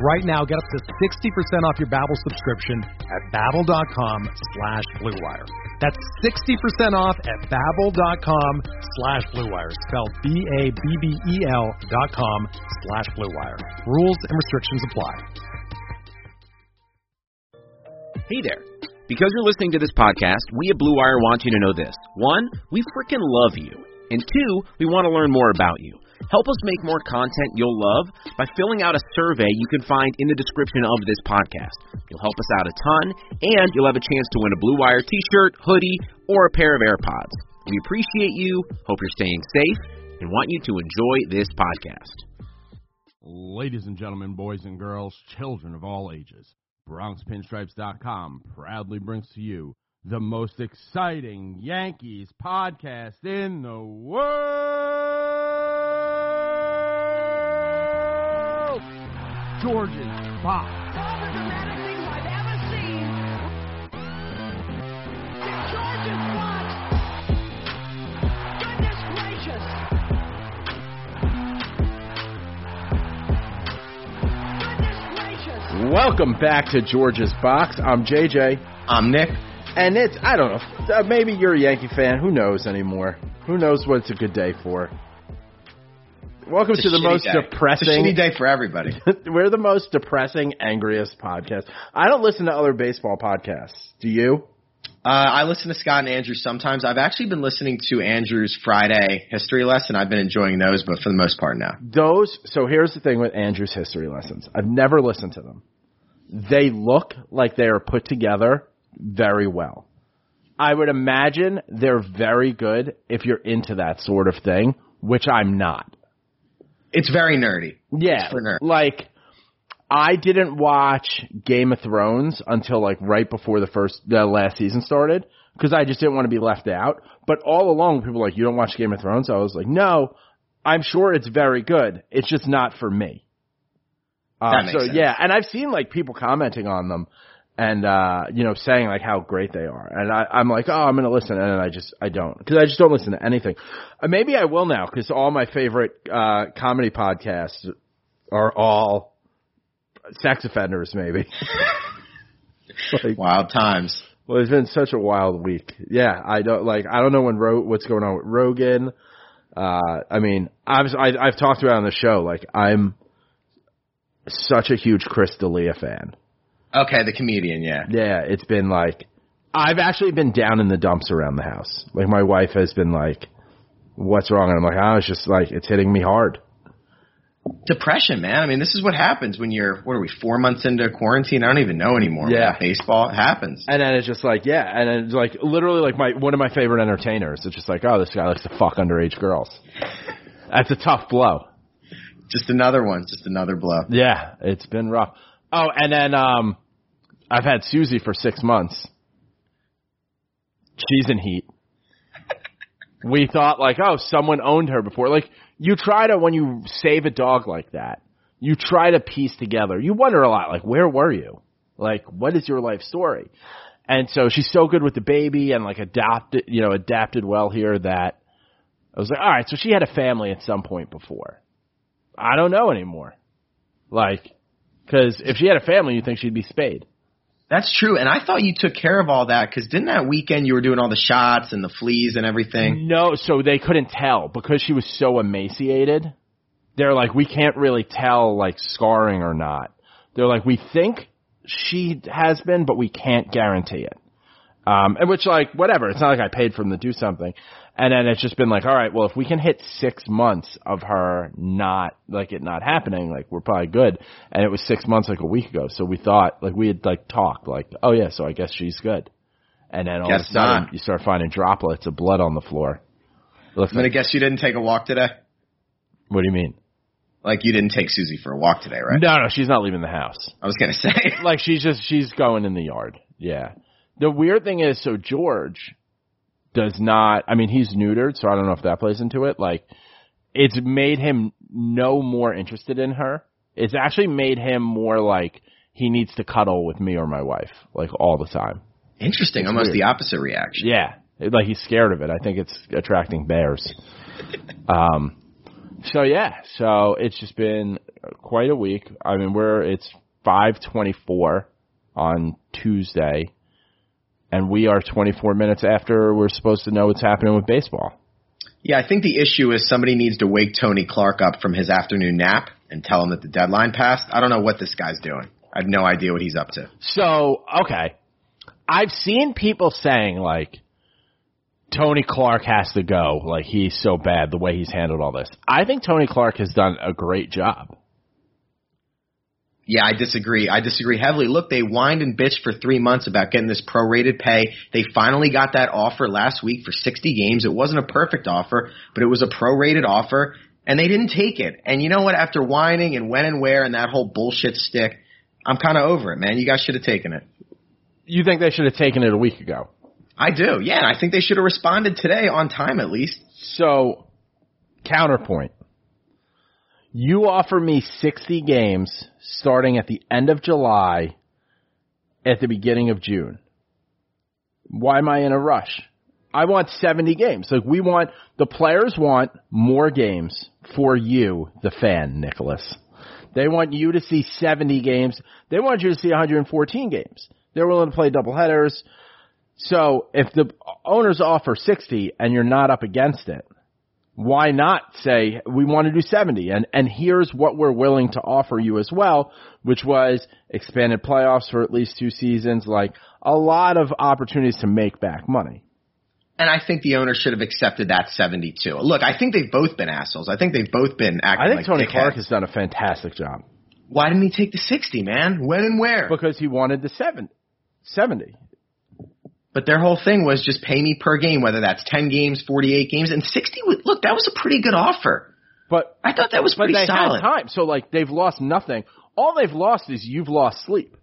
Right now, get up to 60% off your Babbel subscription at babbel.com slash bluewire. That's 60% off at babbel.com slash bluewire. Spelled B-A-B-B-E-L dot com slash bluewire. Rules and restrictions apply. Hey there. Because you're listening to this podcast, we at Blue Wire want you to know this. One, we freaking love you. And two, we want to learn more about you. Help us make more content you'll love by filling out a survey you can find in the description of this podcast. You'll help us out a ton, and you'll have a chance to win a Blue Wire t shirt, hoodie, or a pair of AirPods. We appreciate you, hope you're staying safe, and want you to enjoy this podcast. Ladies and gentlemen, boys and girls, children of all ages, BronxPinstripes.com proudly brings to you the most exciting Yankees podcast in the world. Goodness box. Welcome back to George's Box. I'm JJ. I'm Nick. And it's, I don't know, uh, maybe you're a Yankee fan. Who knows anymore? Who knows what it's a good day for? Welcome to the most day. It's a depressing. shitty day for everybody. We're the most depressing, angriest podcast. I don't listen to other baseball podcasts. Do you? Uh, I listen to Scott and Andrew sometimes. I've actually been listening to Andrew's Friday history lesson. I've been enjoying those, but for the most part now. Those, so here's the thing with Andrew's history lessons. I've never listened to them. They look like they are put together very well. I would imagine they're very good if you're into that sort of thing, which I'm not. It's very nerdy. Yeah, nerds. like I didn't watch Game of Thrones until like right before the first the last season started because I just didn't want to be left out. But all along, people were like, "You don't watch Game of Thrones?" I was like, "No, I'm sure it's very good. It's just not for me." Uh, That makes so sense. yeah, and I've seen like people commenting on them and uh you know saying like how great they are. And I, i'm like oh i'm gonna listen and then i just i don't because i just don't listen to anything. Uh, maybe i will now because all my favorite uh comedy podcasts are all sex offenders maybe. Like, Wild times. well it's been such a wild week. Yeah i don't like i don't know when Ro- what's going on with rogan. Uh i mean i've I, i've talked about it on the show like i'm such a huge chris D'Elia fan Okay, the comedian, yeah. yeah, it's been like I've actually been down in the dumps around the house. Like my wife has been like, "What's wrong?" And I'm like, "Oh, it's just like it's hitting me hard." Depression, man. I mean, this is what happens when you're, what are we, four months into quarantine? I don't even know anymore. Yeah. Baseball, it happens. And then it's just like, yeah, and then it's like literally like my one of my favorite entertainers. It's just like, oh, this guy likes to fuck underage girls. That's a tough blow. Just another one, just another blow. Yeah, it's been rough. Oh, and then um, I've had Susie for six months. She's in heat. we thought like, oh, someone owned her before. Like you try to when you save a dog like that, you try to piece together. You wonder a lot, like, where were you? Like, what is your life story? And so she's so good with the baby and like adapted, you know, adapted well here that I was like, all right, so she had a family at some point before. I don't know anymore. Like, because if she had a family, you'd think she'd be spayed. That's true. And I thought you took care of all that because didn't that weekend you were doing all the shots and the fleas and everything? No, so they couldn't tell because she was so emaciated. They're like, we can't really tell like scarring or not. They're like, we think she has been, but we can't guarantee it. Um, and which like, whatever. It's not like I paid for them to do something. And then it's just been like, all right, well, if we can hit six months of her not, like it not happening, like we're probably good. And it was six months like a week ago. So we thought, like we had like talked, like, oh yeah, so I guess she's good. And then all of a sudden not. you start finding droplets of blood on the floor. It looks I'm gonna guess you didn't take a walk today. what do you mean? Like you didn't take Susie for a walk today, right? No, no, she's not leaving the house. I was gonna say. like she's just she's going in the yard. Yeah. The weird thing is, so George does not. I mean, he's neutered, so I don't know if that plays into it. Like, it's made him no more interested in her. It's actually made him more like he needs to cuddle with me or my wife, like all the time. Interesting. Almost weird. the opposite reaction. Yeah, It- like he's scared of it. I think it's attracting bears. Um, so yeah, so it's just been quite a week. I mean, we're it's five twenty four on Tuesday, and we are twenty four minutes after we're supposed to know what's happening with baseball. Yeah, I think the issue is somebody needs to wake Tony Clark up from his afternoon nap and tell him that the deadline passed. I don't know what this guy's doing. I have no idea what he's up to. So okay, I've seen people saying like. Tony Clark has to go. Like he's so bad the way he's handled all this. I think Tony Clark has done a great job. Yeah, I disagree. I disagree heavily. Look, they whined and bitched for three months about getting this prorated pay. They finally got that offer last week for 60 games. It wasn't a perfect offer, but it was a prorated offer, and they didn't take it. And you know what? After whining and when and where and that whole bullshit stick, I'm kind of over it, man. You guys should have taken it. You think they should have taken it a week ago? I do. Yeah, and I think they should have responded today on time at least. So, counterpoint. You offer me 60 games starting at the end of July at the beginning of June. Why am I in a rush? I want 70 games. Like we want, the players want more games for you, the fan, Nicholas. They want you to see 70 games. They want you to see 114 games. They're willing to play double headers. So if the owners offer 60 and you're not up against it, why not say we want to do 70 and and here's what we're willing to offer you as well which was expanded playoffs for at least two seasons like a lot of opportunities to make back money And I think the owner should have accepted that 72. Look, I think they've both been assholes. I think they've both been acting I think like Tony dickheads. Clark has done a fantastic job Why didn't he take the 60, man? When and where? because he wanted the 70 70 But their whole thing was just pay me per game, whether that's 10 games, 48 games, and 60. was- Look, that was a pretty good offer. but I thought that was but pretty they solid. had time so like they've lost nothing all they've lost is you've lost sleep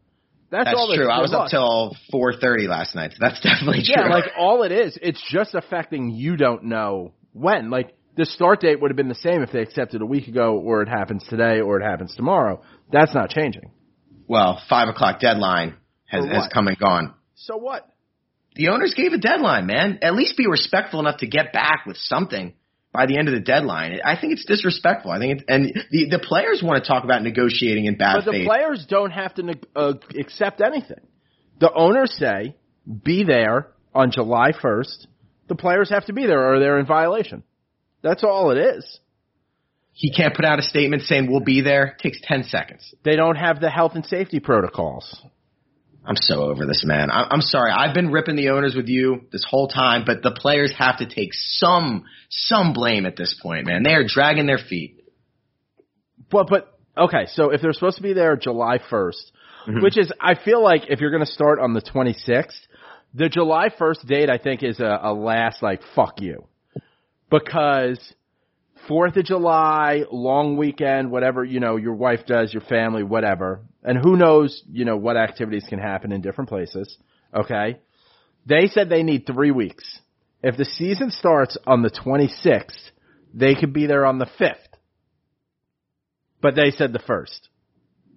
that's, That's all true. I was up lost. till 4:30 last night, so that's definitely true. Yeah, like all it is, it's just affecting you don't know when. Like the start date would have been the same if they accepted a week ago, or it happens today, or it happens tomorrow. That's not changing. well, five o'clock deadline has, has come and gone. So what? The owners gave a deadline, man. At least be respectful enough to get back with something by the end of the deadline. I think it's disrespectful. I think, it, and the the players want to talk about negotiating in bad faith. But the faith. players don't have to neg- uh, accept anything. The owners say, "Be there on July 1st." The players have to be there, or they're in violation. That's all it is. he can't put out a statement saying we'll be there. It takes 10 seconds. They don't have the health and safety protocols. I'm so over this, man. I, I'm sorry. I've been ripping the owners with you this whole time, but the players have to take some some blame at this point, man. They are dragging their feet. But but okay, so if they're supposed to be there July 1st, mm-hmm. which is I feel like if you're going to start on the 26th, the July 1st date I think is a, a last like fuck you. Because 4th of July, long weekend, whatever, you know, your wife does, your family, whatever. And who knows, you know, what activities can happen in different places. Okay? They said they need 3 weeks. If the season starts on the 26th, they could be there on the 5th. But they said the first.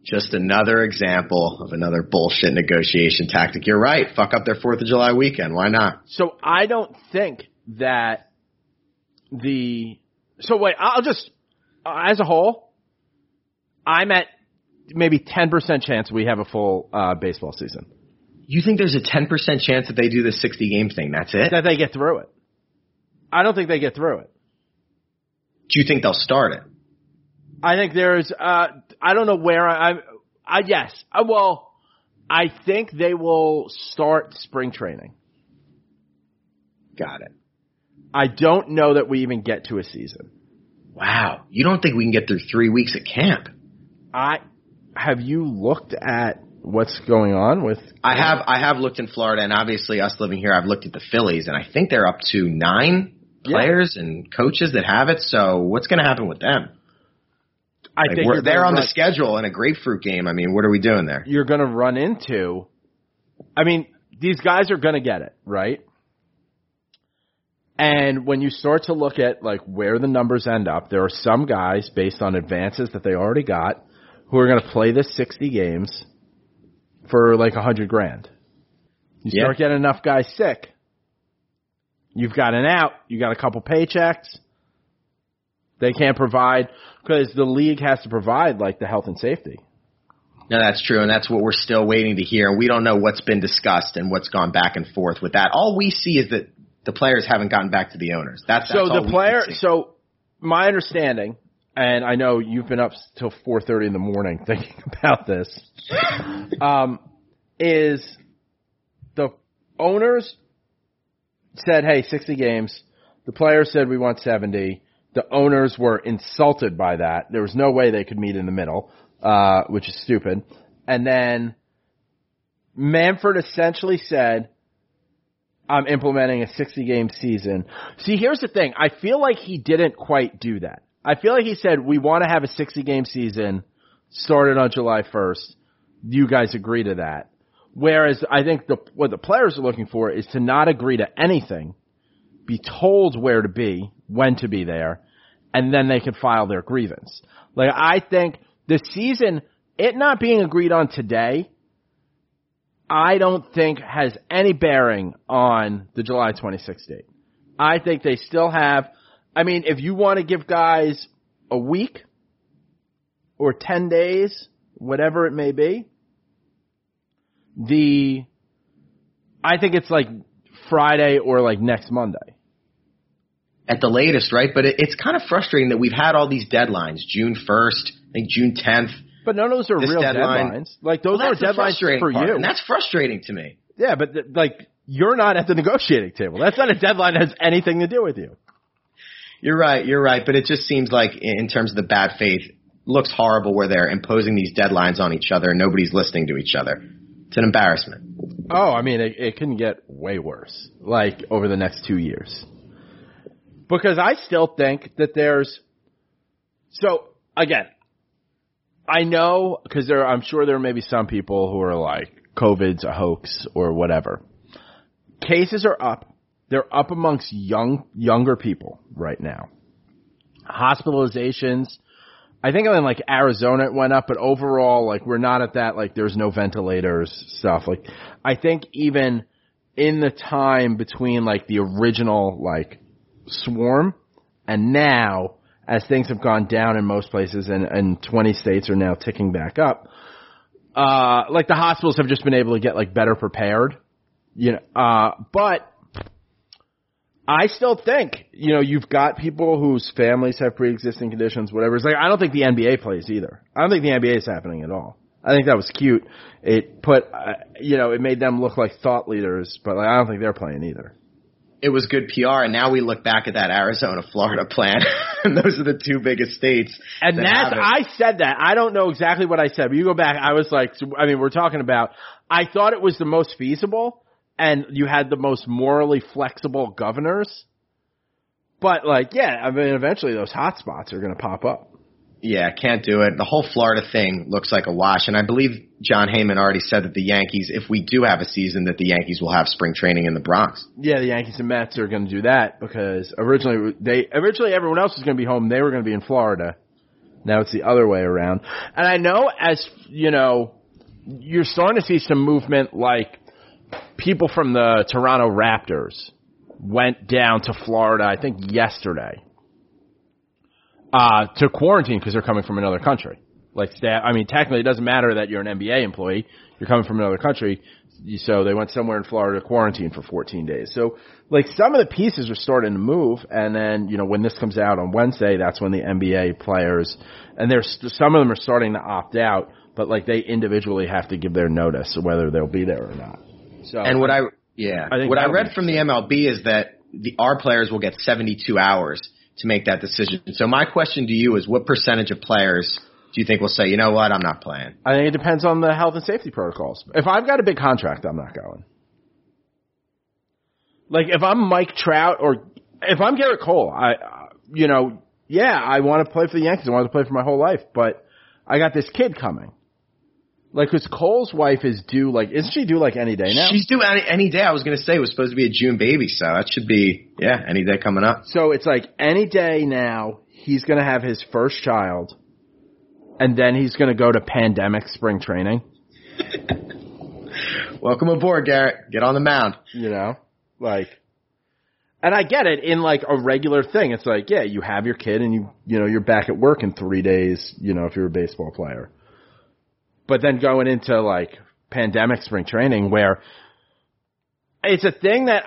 Just another example of another bullshit negotiation tactic. You're right. Fuck up their 4th of July weekend. Why not? So I don't think that the so wait, I'll just as a whole, I'm at maybe 10% chance we have a full uh, baseball season. You think there's a 10% chance that they do the 60 game thing? That's it? That they get through it. I don't think they get through it. Do you think they'll start it? I think there's uh I don't know where I I, I yes. Uh, well, I think they will start spring training. Got it. I don't know that we even get to a season. Wow. You don't think we can get through three weeks at camp? I have you looked at what's going on with I have I have looked in Florida, and obviously us living here, I've looked at the Phillies, and I think they're up to nine Yeah. players and coaches that have it. So what's going to happen with them? I Like, think they're on the schedule in a grapefruit game. I mean, what are we doing there? you're going to run into. I mean, these guys are going to get it, right? And when you start to look at like where the numbers end up, there are some guys based on advances that they already got who are going to play this 60 games for like a hundred grand. You Yeah. start getting enough guys sick. You've got an out. You got a couple paychecks. They can't provide because the league has to provide like the health and safety. No, that's true, and that's what we're still waiting to hear. We don't know what's been discussed and what's gone back and forth with that. All we see is that the players haven't gotten back to the owners. That's, so that's all the player. So my understanding, and I know you've been up till four thirty in the morning thinking about this, um, is the owners said, "Hey, sixty games." The players said, "We want 70. The owners were insulted by that. There was no way they could meet in the middle, uh, which is stupid. And then Manfred essentially said, I'm implementing a 60 game season. See, here's the thing. I feel like he didn't quite do that. I feel like he said, we want to have a 60 game season started on July 1st. You guys agree to that. Whereas I think the, what the players are looking for is to not agree to anything, be told where to be, when to be there, and then they can file their grievance. Like I think the season, it not being agreed on today, I don't think has any bearing on the July 26th date. I think they still have, I mean, if you want to give guys a week or 10 days, whatever it may be, the, I think it's like Friday or like next Monday. at the latest, right? But it, it's kind of frustrating that we've had all these deadlines: June first, I think June tenth. But none of those are real deadline- deadlines. Like those Well, are deadlines for part, you. and that's frustrating to me. yeah, but th- like you're not at the negotiating table. That's not a deadline that has anything to do with you. You're right. You're right. But it just seems like, in terms of the bad faith, looks horrible where they're imposing these deadlines on each other and nobody's listening to each other. It's an embarrassment. Oh, I mean, it, it can get way worse, like over the next two years. Because I still think that there's, so again, I know, because there, I'm sure there may be some people who are like, COVID's a hoax or whatever. Cases are up. They're up amongst young, younger people right now. Hospitalizations, I think in like Arizona it went up, but overall, like we're not at that, like there's no ventilators stuff. Like I think even in the time between like the original like swarm and now, as things have gone down in most places and, and 20 states are now ticking back up, uh, like the hospitals have just been able to get like better prepared, you know, uh, but I still think, you know, you've got people whose families have pre-existing conditions, whatever. It's like, I don't think the NBA plays either. I don't think the NBA is happening at all. I think that was cute. It put, uh, you know, it made them look like thought leaders, but like, I don't think they're playing either. It was good PR, and now we look back at that Arizona Florida plan, and those are the two biggest states. And that that's I said that. I don't know exactly what I said, but you go back, I was like, I mean, we're talking about, I thought it was the most feasible, and you had the most morally flexible governors. But like, yeah, I mean, eventually those hot spots are going to pop up. Yeah, can't do it. The whole Florida thing looks like a wash, and I believe Jon Heyman already said that the Yankees, if we do have a season, that the Yankees will have spring training in the Bronx. Yeah, the Yankees and Mets are going to do that because originally they originally everyone else was going to be home. They were going to be in Florida. Now it's the other way around. And I know as you know, you're starting to see some movement like people from the Toronto Raptors went down to Florida I think yesterday. Uh to quarantine because they're coming from another country. Like staff, I mean technically it doesn't matter that you're an NBA employee, you're coming from another country. So they went somewhere in Florida to quarantine for 14 days. So like some of the pieces are starting to move, and then you know when this comes out on Wednesday, that's when the NBA players and there's some of them are starting to opt out, but like they individually have to give their notice whether they'll be there or not. So And what I yeah, I what I read from the MLB is that the our players will get 72 hours to make that decision. So my question to you is, what percentage of players do you think will say, you know what, I'm not playing? I think it depends on the health and safety protocols. If I've got a big contract, I'm not going. Like if I'm Mike Trout or if I'm Gerrit Cole, I, uh, you know, yeah, I want to play for the Yankees. I want to play for my whole life, but I got this kid coming. Like, cause Cole's wife is due, like, isn't she due like any day now? She's due any, any day. I was going to say it was supposed to be a June baby, so that should be yeah, any day coming up. So it's like any day now, he's going to have his first child, and then he's going to go to pandemic spring training. Welcome aboard, Gerrit. Get on the mound. You know, like, and I get it in like a regular thing. It's like, yeah, you have your kid, and you you know you're back at work in three days. You know, if you're a baseball player, but then going into like pandemic spring training where it's a thing that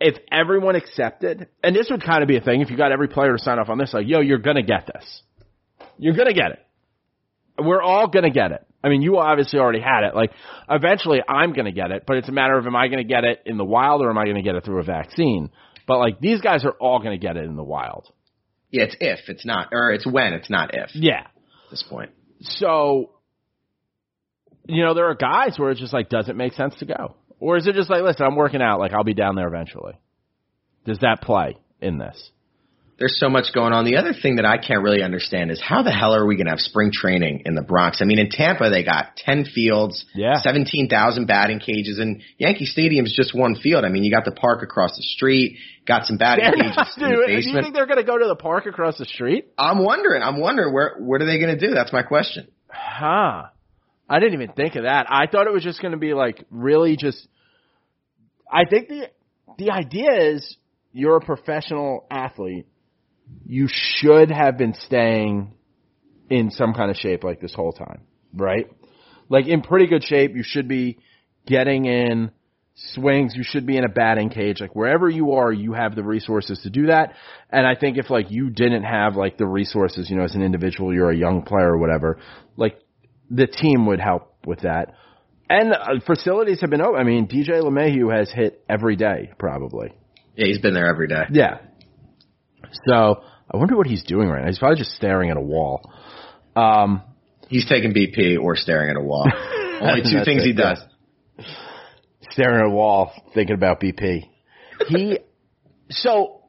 if everyone accepted, and this would kind of be a thing if you got every player to sign off on this, like, yo, you're gonna get this. You're gonna get it. We're all gonna get it. I mean, you obviously already had it. Like, eventually I'm gonna get it, but it's a matter of am I gonna get it in the wild or am I gonna get it through a vaccine? But like, these guys are all gonna get it in the wild. Yeah, it's if it's not, or it's when it's not if. Yeah. At this point. So, you know, there are guys where it's just like, does it make sense to go? Or is it just like, listen, I'm working out, like I'll be down there eventually? Does that play in this? There's so much going on. The other thing that I can't really understand is how the hell are we going to have spring training in the Bronx? I mean, in Tampa they got 10 fields, Yeah. 17,000 batting cages, and Yankee Stadium's just one field. I mean, you got the park across the street, got some batting They're cages not in the doing- do you think they're going to go to the park across the street? I'm wondering. I'm wondering where what are they going to do? That's my question. Huh. I didn't even think of that. I thought it was just going to be like really just. I think the the idea is you're a professional athlete. You should have been staying in some kind of shape like this whole time, right? Like in pretty good shape. You should be getting in swings. You should be in a batting cage. Like wherever you are, you have the resources to do that. And I think if like you didn't have like the resources, you know, as an individual, you're a young player or whatever, like the team would help with that. And uh, facilities have been open. I mean, DJ LeMahieu has hit every day, probably. Yeah, he's been there every day. Yeah. So I wonder what he's doing right now. He's probably just staring at a wall. Um, He's taking BP or staring at a wall. Only two things it, he does. staring at a wall, thinking about BP. He, so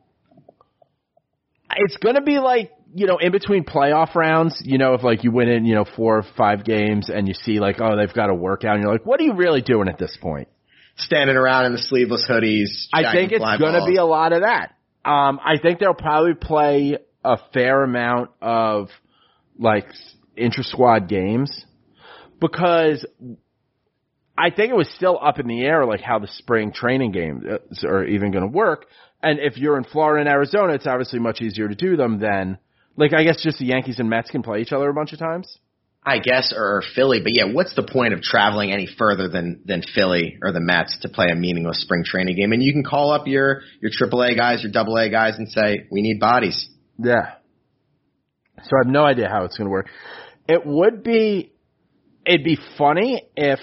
it's going to be like you know in between playoff rounds. You know, if like you win in you know four or five games and you see like oh they've got a workout, and you're like, what are you really doing at this point? Standing around in the sleeveless hoodies. I think it's going to be a lot of that. Um, I think they'll probably play a fair amount of like inter squad games because I think it was still up in the air like how the spring training games are even going to work. And if you're in Florida and Arizona, it's obviously much easier to do them than like I guess just the Yankees and Mets can play each other a bunch of times. I guess, or Philly. But yeah, what's the point of traveling any further than than Philly or the Mets to play a meaningless spring training game? And you can call up your your AAA guys, your AA guys, and say we need bodies. Yeah. So I have no idea how it's going to work. It would be, it'd be funny if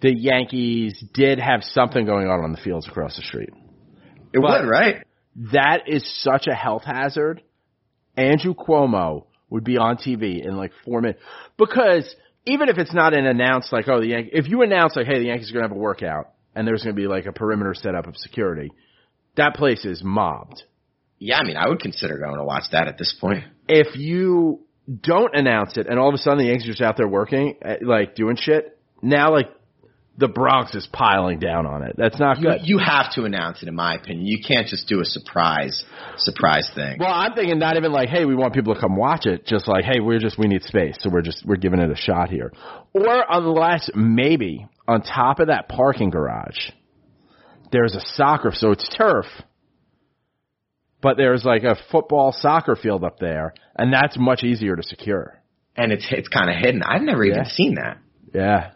the Yankees did have something going on on the fields across the street. It But- would, right? That is such a health hazard. Andrew Cuomo would be on TV in like four minutes because even if it's not an announced like oh the Yankees, if you announce like hey the Yankees are going to have a workout and there's going to be like a perimeter set up of security, that place is mobbed. Yeah, I mean, I would consider going to watch that at this point. if you don't announce it and all of a sudden the Yankees are just out there working, eh, like doing shit, now like the Bronx is piling down on it. That's not You, good. you have to announce it, in my opinion. You can't just do a surprise surprise thing. well, I'm thinking not even like, hey, we want people to come watch it. Just like, hey, we're just we need space, so we're just we're giving it a shot here. Or unless maybe on top of that parking garage, there's a soccer, so it's turf. But there's like a football soccer field up there, and that's much easier to secure. And it's it's kind of hidden. I've never even seen that. Yeah.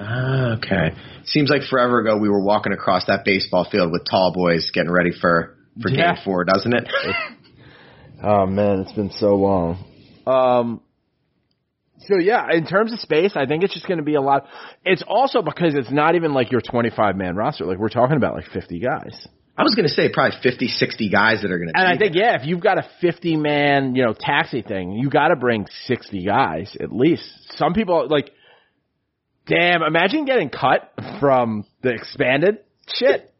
Ah, okay. Seems like forever ago we were walking across that baseball field with tall boys getting ready for for Yeah. game four, doesn't it? Oh man, it's been so long. Um, so yeah, in terms of space, I think it's just going to be a lot. It's also because it's not even like your 25 man roster. Like we're talking about like 50 guys. I was going to say probably 50, 60 guys that are going to. And I think yeah, if you've got a 50 man, you know, taxi thing, you got to bring 60 guys at least. Some people like, damn, imagine getting cut from the expanded shit.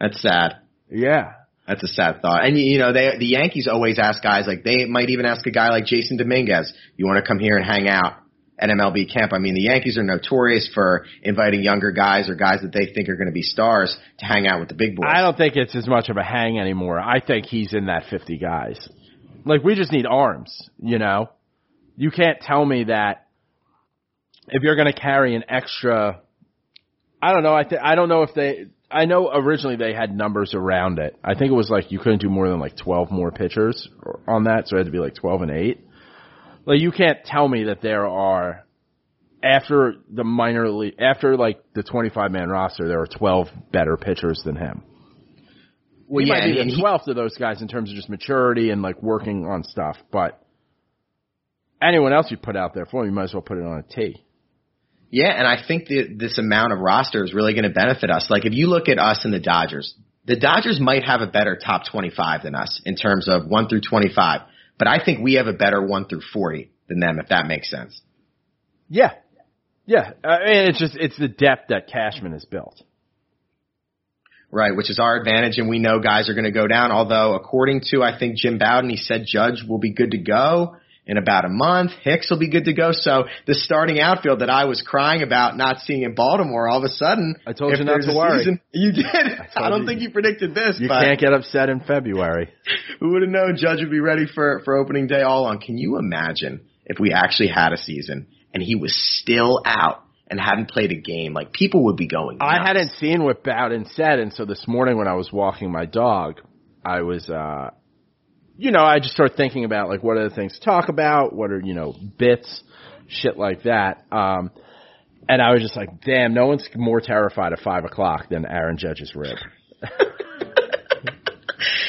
that's sad. Yeah. That's a sad thought. And you know, they the Yankees always ask guys like they might even ask a guy like Jasson Dominguez, "You want to come here and hang out at MLB camp?" I mean, the Yankees are notorious for inviting younger guys or guys that they think are going to be stars to hang out with the big boys. I don't think it's as much of a hang anymore. I think he's in that 50 guys. Like we just need arms, you know. You can't tell me that if you're going to carry an extra I don't know. I th- I don't know if they I know originally they had numbers around it. I think it was like you couldn't do more than like 12 more pitchers on that, so it had to be like 12 and 8. Like you can't tell me that there are after the minor league after like the 25 man roster there are 12 better pitchers than him. well, he yeah, might be the he- 12th of those guys in terms of just maturity and like working on stuff, but anyone else you put out there for him, you might as well put it on a T. Yeah, and I think that this amount of roster is really going to benefit us. Like if you look at us and the Dodgers, the Dodgers might have a better top 25 than us in terms of 1 through 25, but I think we have a better 1 through 40 than them if that makes sense. Yeah. Yeah. Uh, I mean, it's just, it's the depth that Cashman has built. Right, which is our advantage and we know guys are going to go down, although according to I think Jim Bowden, he said Judge will be good to go in about a month. Hicks will be good to go. So the starting outfield that I was crying about not seeing in Baltimore, all of a sudden, I told you not to worry. season- you did. I, told don't you. think you predicted this, You can't get upset in February. who would have known Judge would be ready for for opening day all on? Can you imagine if we actually had a season and he was still out and hadn't played a game? Like people would be going. I hadn't seen what Bowden said, and so this morning when I was walking my dog, I was, uh, you know, I just started thinking about like what are the things to talk about, what are you know bits, shit like that. Um, and I was just like, damn, no one's more terrified of five o'clock than Aaron Judge's rib.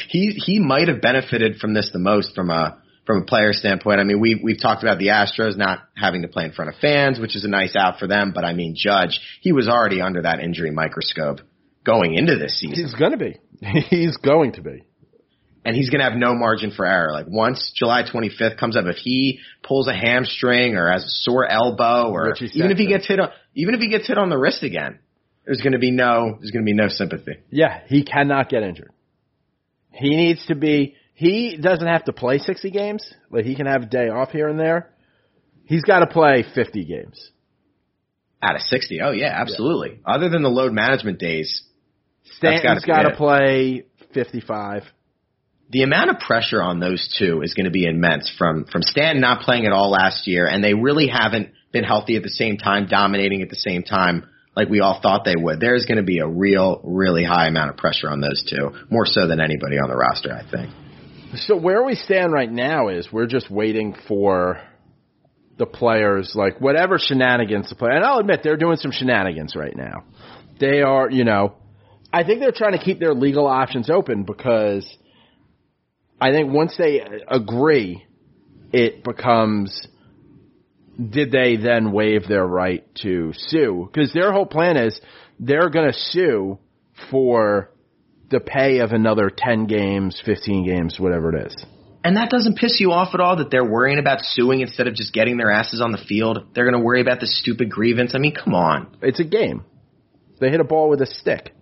he he might have benefited from this the most from a from a player standpoint. I mean, we we've talked about the Astros not having to play in front of fans, which is a nice out for them. But I mean, Judge, he was already under that injury microscope going into this season, He's gonna be. He's going to be. And he's going to have no margin for error. Like once July 25th comes up, if he pulls a hamstring or has a sore elbow, or Which he said even if he gets hit on even if he gets hit on the wrist again, there's going to be no there's going to be no sympathy. Yeah, he cannot get injured. He needs to be. He doesn't have to play 60 games. Like he can have a day off here and there. He's got to play 50 games. Out of 60, oh yeah, absolutely. Other than the load management days, Stanton's got to play 55. The amount of pressure on those two is going to be immense from from Stanton not playing at all last year, and they really haven't been healthy at the same time, dominating at the same time like we all thought they would. There's going to be a real, really high amount of pressure on those two, more so than anybody on the roster, I think. So where we stand right now is we're just waiting for the players, like whatever shenanigans to play. And I'll admit they're doing some shenanigans right now. They are, you know, I think they're trying to keep their legal options open because I think once they agree, it becomes did they then waive their right to sue? Because their whole plan is they're going to sue for the pay of another 10 games, 15 games, whatever it is. And that doesn't piss you off at all that they're worrying about suing instead of just getting their asses on the field. They're going to worry about the stupid grievance. I mean, come on. It's a game. They hit a ball with a stick.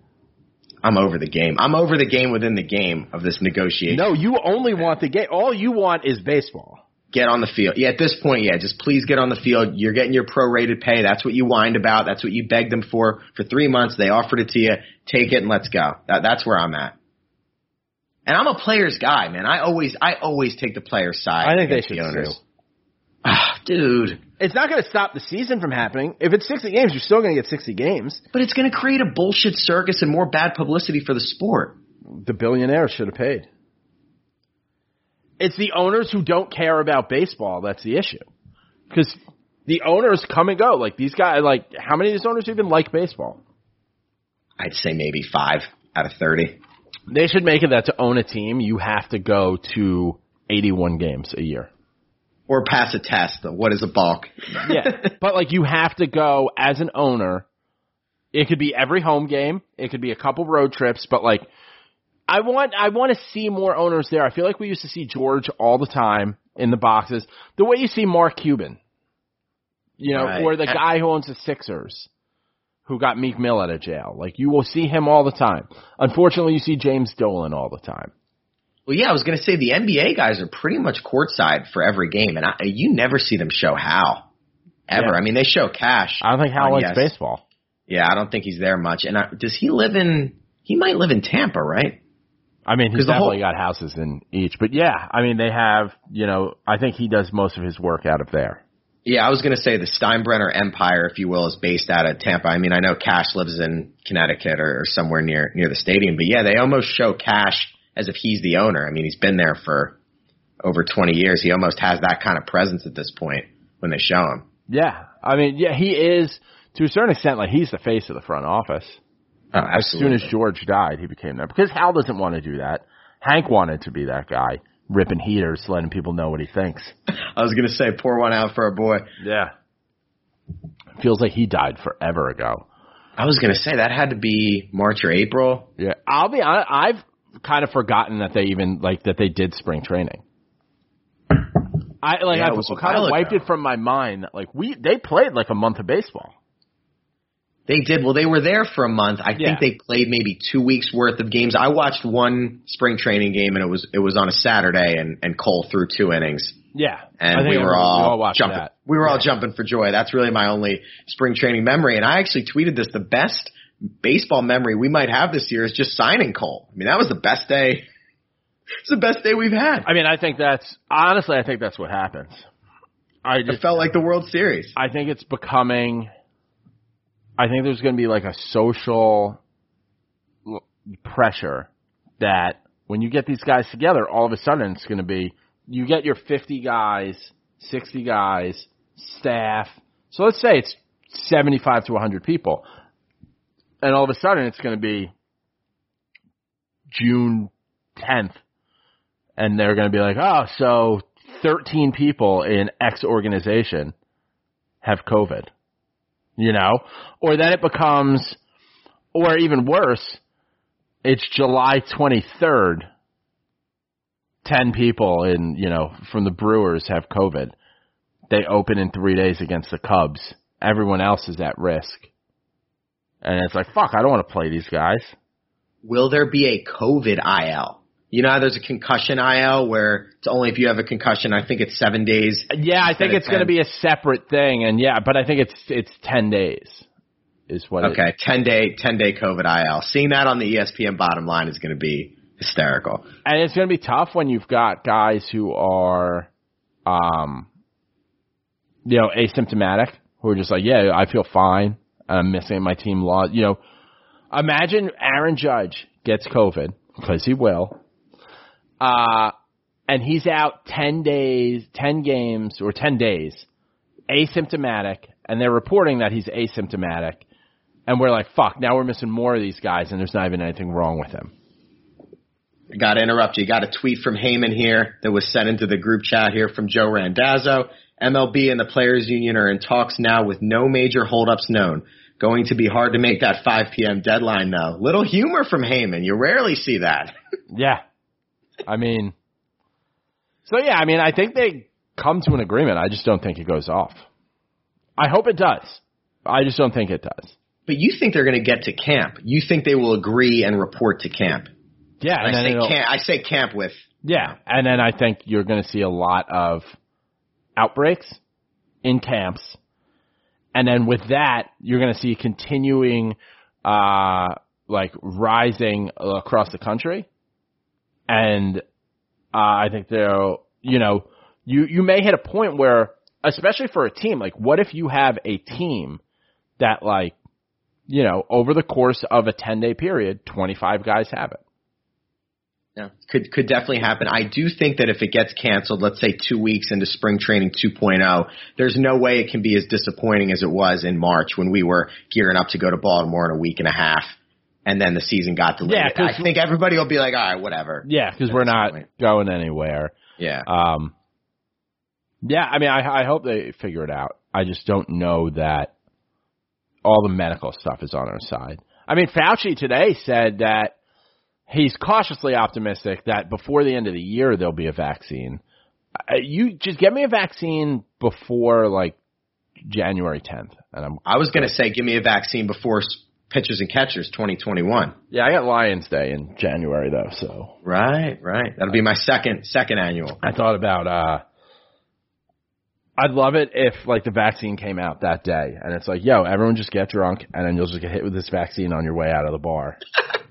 I'm over the game. I'm over the game within the game of this negotiation. No, you only want the game. All you want is baseball. get on the field. Yeah, at this point, yeah, just please get on the field. You're getting your prorated pay. That's what you whined about. That's what you begged them for for three months. They offered it to you. Take it and let's go. That, that's where I'm at. And I'm a player's guy, man. I always, I always take the player's side. I think they should the owners. sue. Ah, dude. It's not going to stop the season from happening. If it's 60 games, you're still going to get 60 games. But it's going to create a bullshit circus and more bad publicity for the sport. The billionaires should have paid. It's the owners who don't care about baseball that's the issue. Because the owners come and go. Like these guys, like how many of these owners even like baseball? I'd say maybe five out of 30. They should make it that to own a team, you have to go to 81 games a year. Or pass a test. Though, what is a balk? Yeah. but like you have to go as an owner. It could be every home game. It could be a couple road trips, but like I want I want to see more owners there. I feel like we used to see George all the time in the boxes, the way you see Mark Cuban, you know, Right. or the guy who owns the Sixers, who got Meek Mill out of jail. Like you will see him all the time. Unfortunately, you see James Dolan all the time. Well, yeah, I was going to say the NBA guys are pretty much courtside for every game, and I, you never see them show Hal ever. Yeah. I mean, they show Cash. I don't think Hal on likes yes. baseball. Yeah, I don't think he's there much. And I, does he live in? He might live in Tampa, right? I mean, he's definitely whole- got houses in each, but yeah, I mean, they have, you know, I think he does most of his work out of there. Yeah, I was going to say the Steinbrenner Empire, if you will, is based out of Tampa. I mean, I know Cash lives in Connecticut or, or somewhere near near the stadium, but yeah, they almost show Cash as if he's the owner. I mean, he's been there for over 20 years. He almost has that kind of presence at this point when they show him. Yeah, I mean, yeah, he is to a certain extent like he's the face of the front office. Oh, As soon as George died, he became that because Hal doesn't want to do that. Hank wanted to be that guy, ripping heaters, letting people know what he thinks. I was going to say, pour one out for our boy. Yeah, feels like he died forever ago. I was going to say that had to be March or April. Yeah, I'll be honest. I've kind of forgotten that they even like that they did spring training. I like Yeah, I kind of wiped ago. it from my mind. that, Like we they played like a month of baseball. They did. Well, they were there for a month. I Yeah. think they played maybe two weeks worth of games. I watched one spring training game, and it was it was on a Saturday, and and Cole threw two innings, Yeah, and we were all, jumping. that. We were all jumping for joy. That's really my only spring training memory. And I actually tweeted this: the best baseball memory we might have this year is just signing Cole. I mean, that was the best day. It's the best day we've had. I mean, I think that's honestly, I think that's what happens. I just It felt like the World Series. I think it's becoming. I think there's going to be like a social pressure that when you get these guys together, all of a sudden it's going to be you get your 50 guys, 60 guys, staff. So let's say it's 75 to 100 people, and all of a sudden it's going to be June 10th, and they're going to be like, oh, so 13 people in X organization have COVID, you know? Or then it becomes, or even worse, it's July 23rd, 10 people in, you know, from the Brewers have COVID. They open in three days against the Cubs. Everyone else is at risk. And it's like, fuck, I don't want to play these guys. will there be a COVID IL? You know how there's a concussion IL where it's only if you have a concussion. I think it's seven days. Yeah, I think it's going to be a separate thing, and yeah, but I think it's it's ten days, is what. it- Okay, ten day ten day COVID IL. Seeing that on the ESPN bottom line is going to be hysterical. and it's going to be tough when you've got guys who are, um, you know, asymptomatic who are just like, yeah, I feel fine, I'm missing my team lost. You know, imagine Aaron Judge gets COVID because he will, uh, and he's out ten days, ten games, or ten days, asymptomatic, and they're reporting that he's asymptomatic, and we're like, fuck, now we're missing more of these guys, and there's not even anything wrong with him. I got to interrupt you. Got a tweet from Heyman here that was sent into the group chat here from Joe Randazzo. MLB and the Players Union are in talks now with no major holdups known. Going to be hard to make that 5 p.m. deadline though. Little humor from Heyman. You rarely see that. Yeah. I mean, so yeah, I mean, I think they come to an agreement. I just don't think it goes off. I hope it does. I just don't think it does. But you think they're going to get to camp. You think they will agree and report to camp. Yeah, I and then say camp, I say camp with yeah, and then I think you're going to see a lot of outbreaks in camps, and then with that, you're going to see continuing, uh, like rising across the country, and uh, I think they'll, you know, you you may hit a point where, especially for a team, like what if you have a team that like, you know, over the course of a ten day period, twenty five guys have it. Yeah, could could definitely happen. I do think that if it gets canceled, let's say two weeks into spring training 2.0, there's no way it can be as disappointing as it was in March when we were gearing up to go to Baltimore in a week and a half, and then the season got delayed. Yeah, I think everybody will be like, all right, whatever. Yeah, because we're not point. going anywhere. Yeah, Um, yeah, I mean, I, I hope they figure it out. I just don't know that all the medical stuff is on our side. I mean, Fauci today said that he's cautiously optimistic that before the end of the year there'll be a vaccine. Uh, you just get me a vaccine before like January 10th, and I'm I was going to say, give me a vaccine before pitchers and catchers 2021. yeah. I got Lions Day in January though, so Right, right. That'll be my second second annual. I thought about uh I'd love it if like the vaccine came out that day and it's like, yo, everyone just get drunk and then you'll just get hit with this vaccine on your way out of the bar.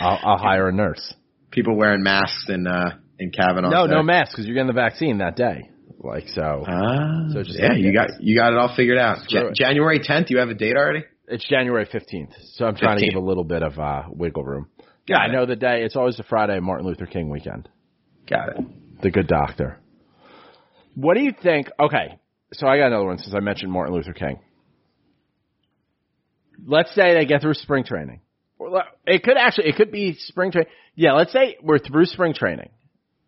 I'll, I'll hire a nurse. People wearing masks in uh in Kavanaugh. No, no mask because you're getting the vaccine that day. Like so, Ah, So just yeah, like- you got you got it all figured out. Ja- January 10th. You have a date already? it's January 15th. So I'm trying to give a little bit of uh wiggle room. Yeah, I know the day. It's always the Friday Martin Luther King weekend. Got it. The Good Doctor. What do you think? Okay, so I got another one since I mentioned Martin Luther King. Let's say they get through spring training. It could actually, it could be spring training. Yeah, let's say we're through spring training.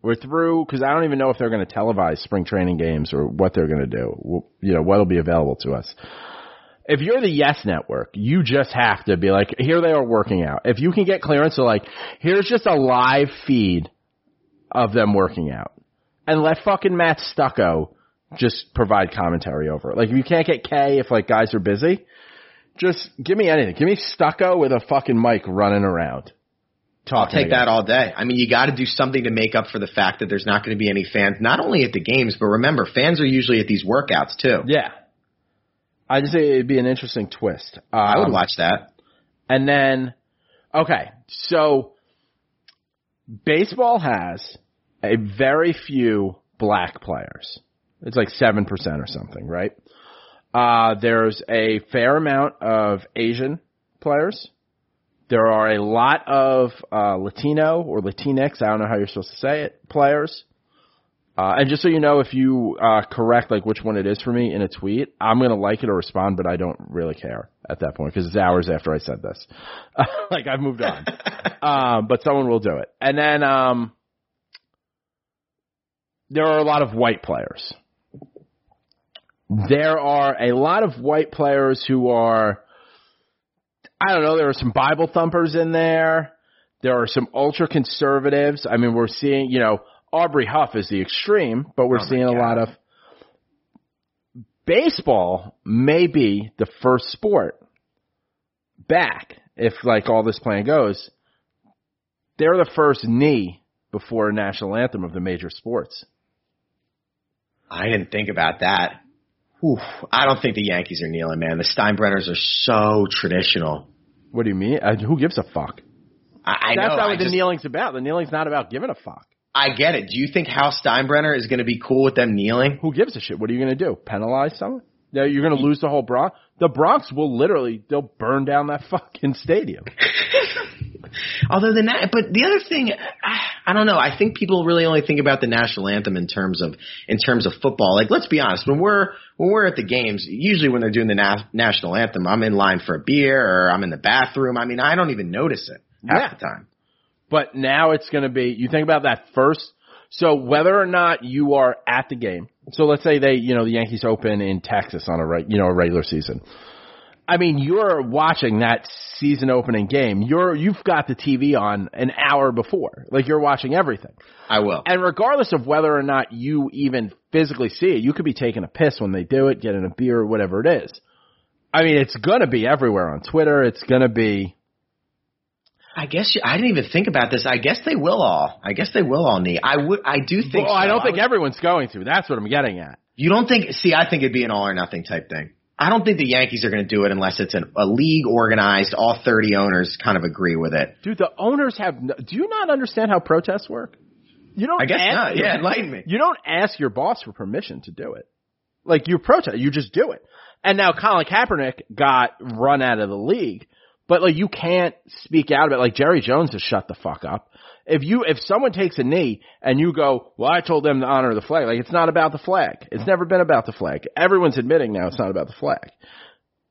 We're through because I don't even know if they're going to televise spring training games or what they're going to do. You know, what'll be available to us. If you're the Yes Network, you just have to be like, here they are working out. If you can get clearance, so like, here's just a live feed of them working out. And let fucking Matt Stucco just provide commentary over it. Like if you can't get K if like guys are busy, just give me anything. Give me Stucco with a fucking mic running around. I'll take that all day. I mean, you got to do something to make up for the fact that there's not going to be any fans, not only at the games, but remember, fans are usually at these workouts too. Yeah. I just say it'd be an interesting twist. Um, I would watch that. And then, okay, so baseball has a very few black players. It's like 7% or something, right? Uh, there's a fair amount of Asian players. There are a lot of uh, Latino or Latinx, I don't know how you're supposed to say it, players. Uh, and just so you know, if you uh, correct like which one it is for me in a tweet, I'm gonna like it or respond, but I don't really care at that point because it's hours after I said this. like I've moved on, um, but someone will do it. And then um, there are a lot of white players. There are a lot of white players who are, I don't know, there are some Bible thumpers in there. There are some ultra conservatives. I mean, we're seeing, you know, Aubrey Huff is the extreme, but we're Oh seeing a lot of baseball may be the first sport back if like all this plan goes. They're the first knee before a national anthem of the major sports. I didn't think about that. Whew. I don't think the Yankees are kneeling, man. The Steinbrenners are so traditional. What do you mean? Uh, who gives a fuck? I, I That's know. not I, what the just- kneeling's about. The kneeling's not about giving a fuck. I get it. Do you think Hal Steinbrenner is going to be cool with them kneeling? Who gives a shit? What are you going to do? Penalize someone? No, you're going to lose the whole Bronx. The Bronx will literally they'll burn down that fucking stadium. Although the na- but the other thing, I, I don't know. I think people really only think about the national anthem in terms of in terms of football. Like, let's be honest. When we're when we're at the games, usually when they're doing the na- national anthem, I'm in line for a beer or I'm in the bathroom. I mean, I don't even notice it half Yeah. the time. But now it's going to be, you think about that first. So whether or not you are at the game, so let's say they, you know, the Yankees open in Texas on a, reg- you know, a regular season. I mean, you're watching that season opening game. You're, you've got the TV on an hour before. Like you're watching everything. I will. And regardless of whether or not you even physically see it, you could be taking a piss when they do it, getting a beer, whatever it is. I mean, it's going to be everywhere on Twitter. It's going to be, I guess you, I didn't even think about this. I guess they will all. I guess they will all knee. I would. I do think. well, I don't think would- everyone's going to. That's what I'm getting at. You don't think? See, I think it'd be an all or nothing type thing. I don't think the Yankees are going to do it unless it's an, a league organized. All thirty owners kind of agree with it. Dude, the owners have. No, do you not understand how protests work? You don't. I guess ask not. Yeah, enlighten me. You don't ask your boss for permission to do it. Like you protest, you just do it. And now Colin Kaepernick got run out of the league, but like you can't speak out about. Like Jerry Jones has shut the fuck up. If you if someone takes a knee and you go, well, I told them to honor the flag. Like it's not about the flag. It's never been about the flag. Everyone's admitting now it's not about the flag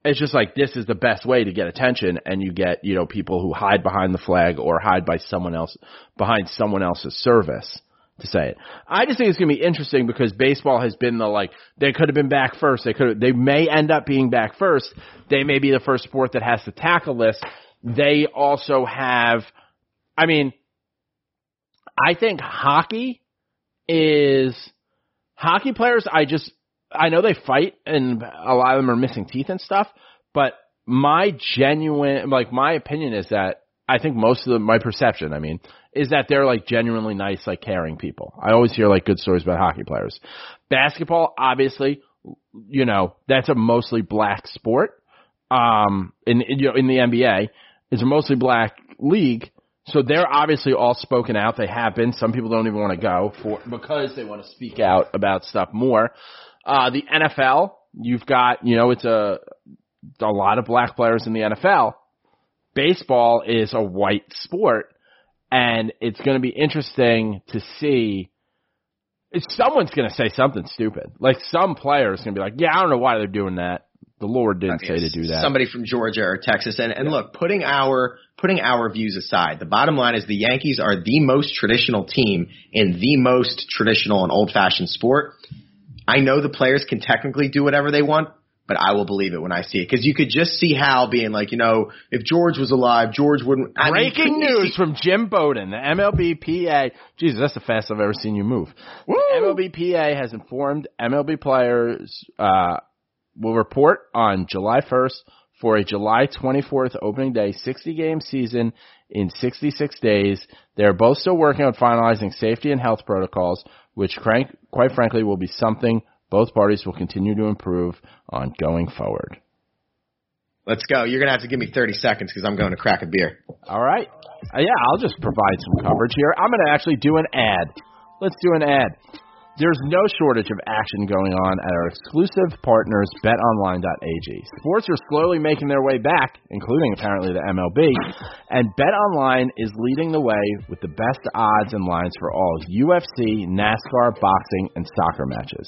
it's just like this is the best way to get attention and you get you know people who hide behind the flag or hide by someone else behind someone else's service to say it. I just think it's going to be interesting because baseball has been the like they could have been back first. They could have they may end up being back first. They may be the first sport that has to tackle this. They also have I mean, I think hockey is hockey players. I just I know they fight and a lot of them are missing teeth and stuff, but my genuine like my opinion is that I think most of the my perception, I mean, is that they're like genuinely nice, like caring people. I always hear like good stories about hockey players. Basketball, obviously, you know, that's a mostly black sport. Um, in, in, you know, in the NBA, it's a mostly black league. So they're obviously all spoken out. They have been. Some people don't even want to go for because they want to speak out about stuff more. Uh, the NFL, you've got, you know, it's a a lot of black players in the NFL. Baseball is a white sport, and it's going to be interesting to see. Someone's going to say something stupid. Like some players going to be like, "Yeah, I don't know why they're doing that. The Lord didn't I mean, say to do that." Somebody from Georgia or Texas, and and look, putting our putting our views aside, the bottom line is the Yankees are the most traditional team in the most traditional and old fashioned sport. I know the players can technically do whatever they want, but I will believe it when I see it because you could just see Hal being like, you know, if George was alive, George wouldn't. I Breaking couldn't news see- from Jim Bowden, the MLB PA. Jesus, that's the fastest I've ever seen you move. The MLB PA has informed MLB players uh, will report on July 1st for a July 24th opening day 60 game season in 66 days. They're both still working on finalizing safety and health protocols, which crank, quite frankly will be something both parties will continue to improve on going forward. Let's go. You're gonna have to give me 30 seconds because I'm going to crack a beer. All right. Uh, yeah, I'll just provide some coverage here. I'm going to actually do an ad. Let's do an ad. There's no shortage of action going on at our exclusive partners, betonline.ag. Sports are slowly making their way back, including apparently the MLB, and betonline is leading the way with the best odds and lines for all UFC, NASCAR, boxing, and soccer matches.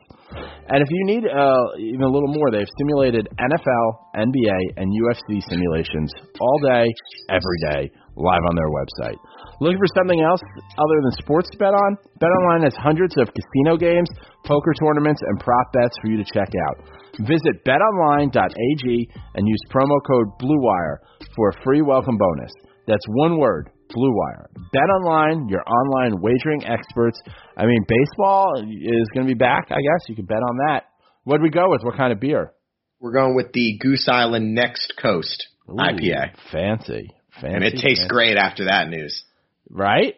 And if you need uh, even a little more, they've simulated NFL, NBA, and UFC simulations all day, every day, live on their website. Looking for something else other than sports to bet on? BetOnline has hundreds of casino games, poker tournaments, and prop bets for you to check out. Visit betonline.ag and use promo code BLUEWIRE for a free welcome bonus. That's one word, BLUEWIRE. BetOnline, your online wagering experts. I mean, baseball is going to be back, I guess. You can bet on that. What'd we go with? What kind of beer? We're going with the Goose Island Next Coast Ooh, IPA, Fancy. Fancy. and it tastes fancy. great after that news. Right?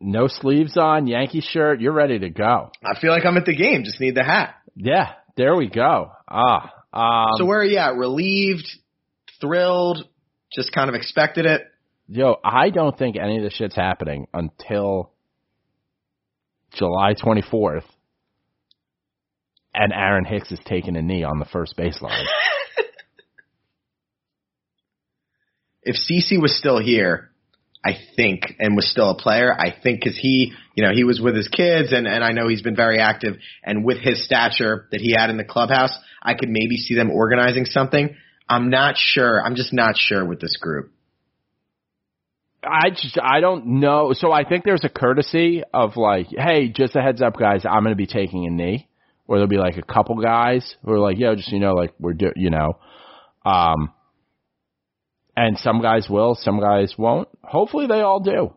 No sleeves on, Yankee shirt. You're ready to go. I feel like I'm at the game. Just need the hat. Yeah, there we go. Ah, um, so where are you at? Relieved, thrilled, just kind of expected it. yo, I don't think any of this shit's happening until July 24th, and Aaron Hicks is taking a knee on the first baseline. If CC was still here, I think, and was still a player, I think because he, you know, he was with his kids, and and I know he's been very active, and with his stature that he had in the clubhouse, I could maybe see them organizing something. I'm not sure. I'm just not sure with this group. I just I don't know. So I think there's a courtesy of like, hey, just a heads up, guys, I'm going to be taking a knee, or there'll be like a couple guys who are like, yo, just you know, like we're do, you know, um, and some guys will, some guys won't. Hopefully, they all do.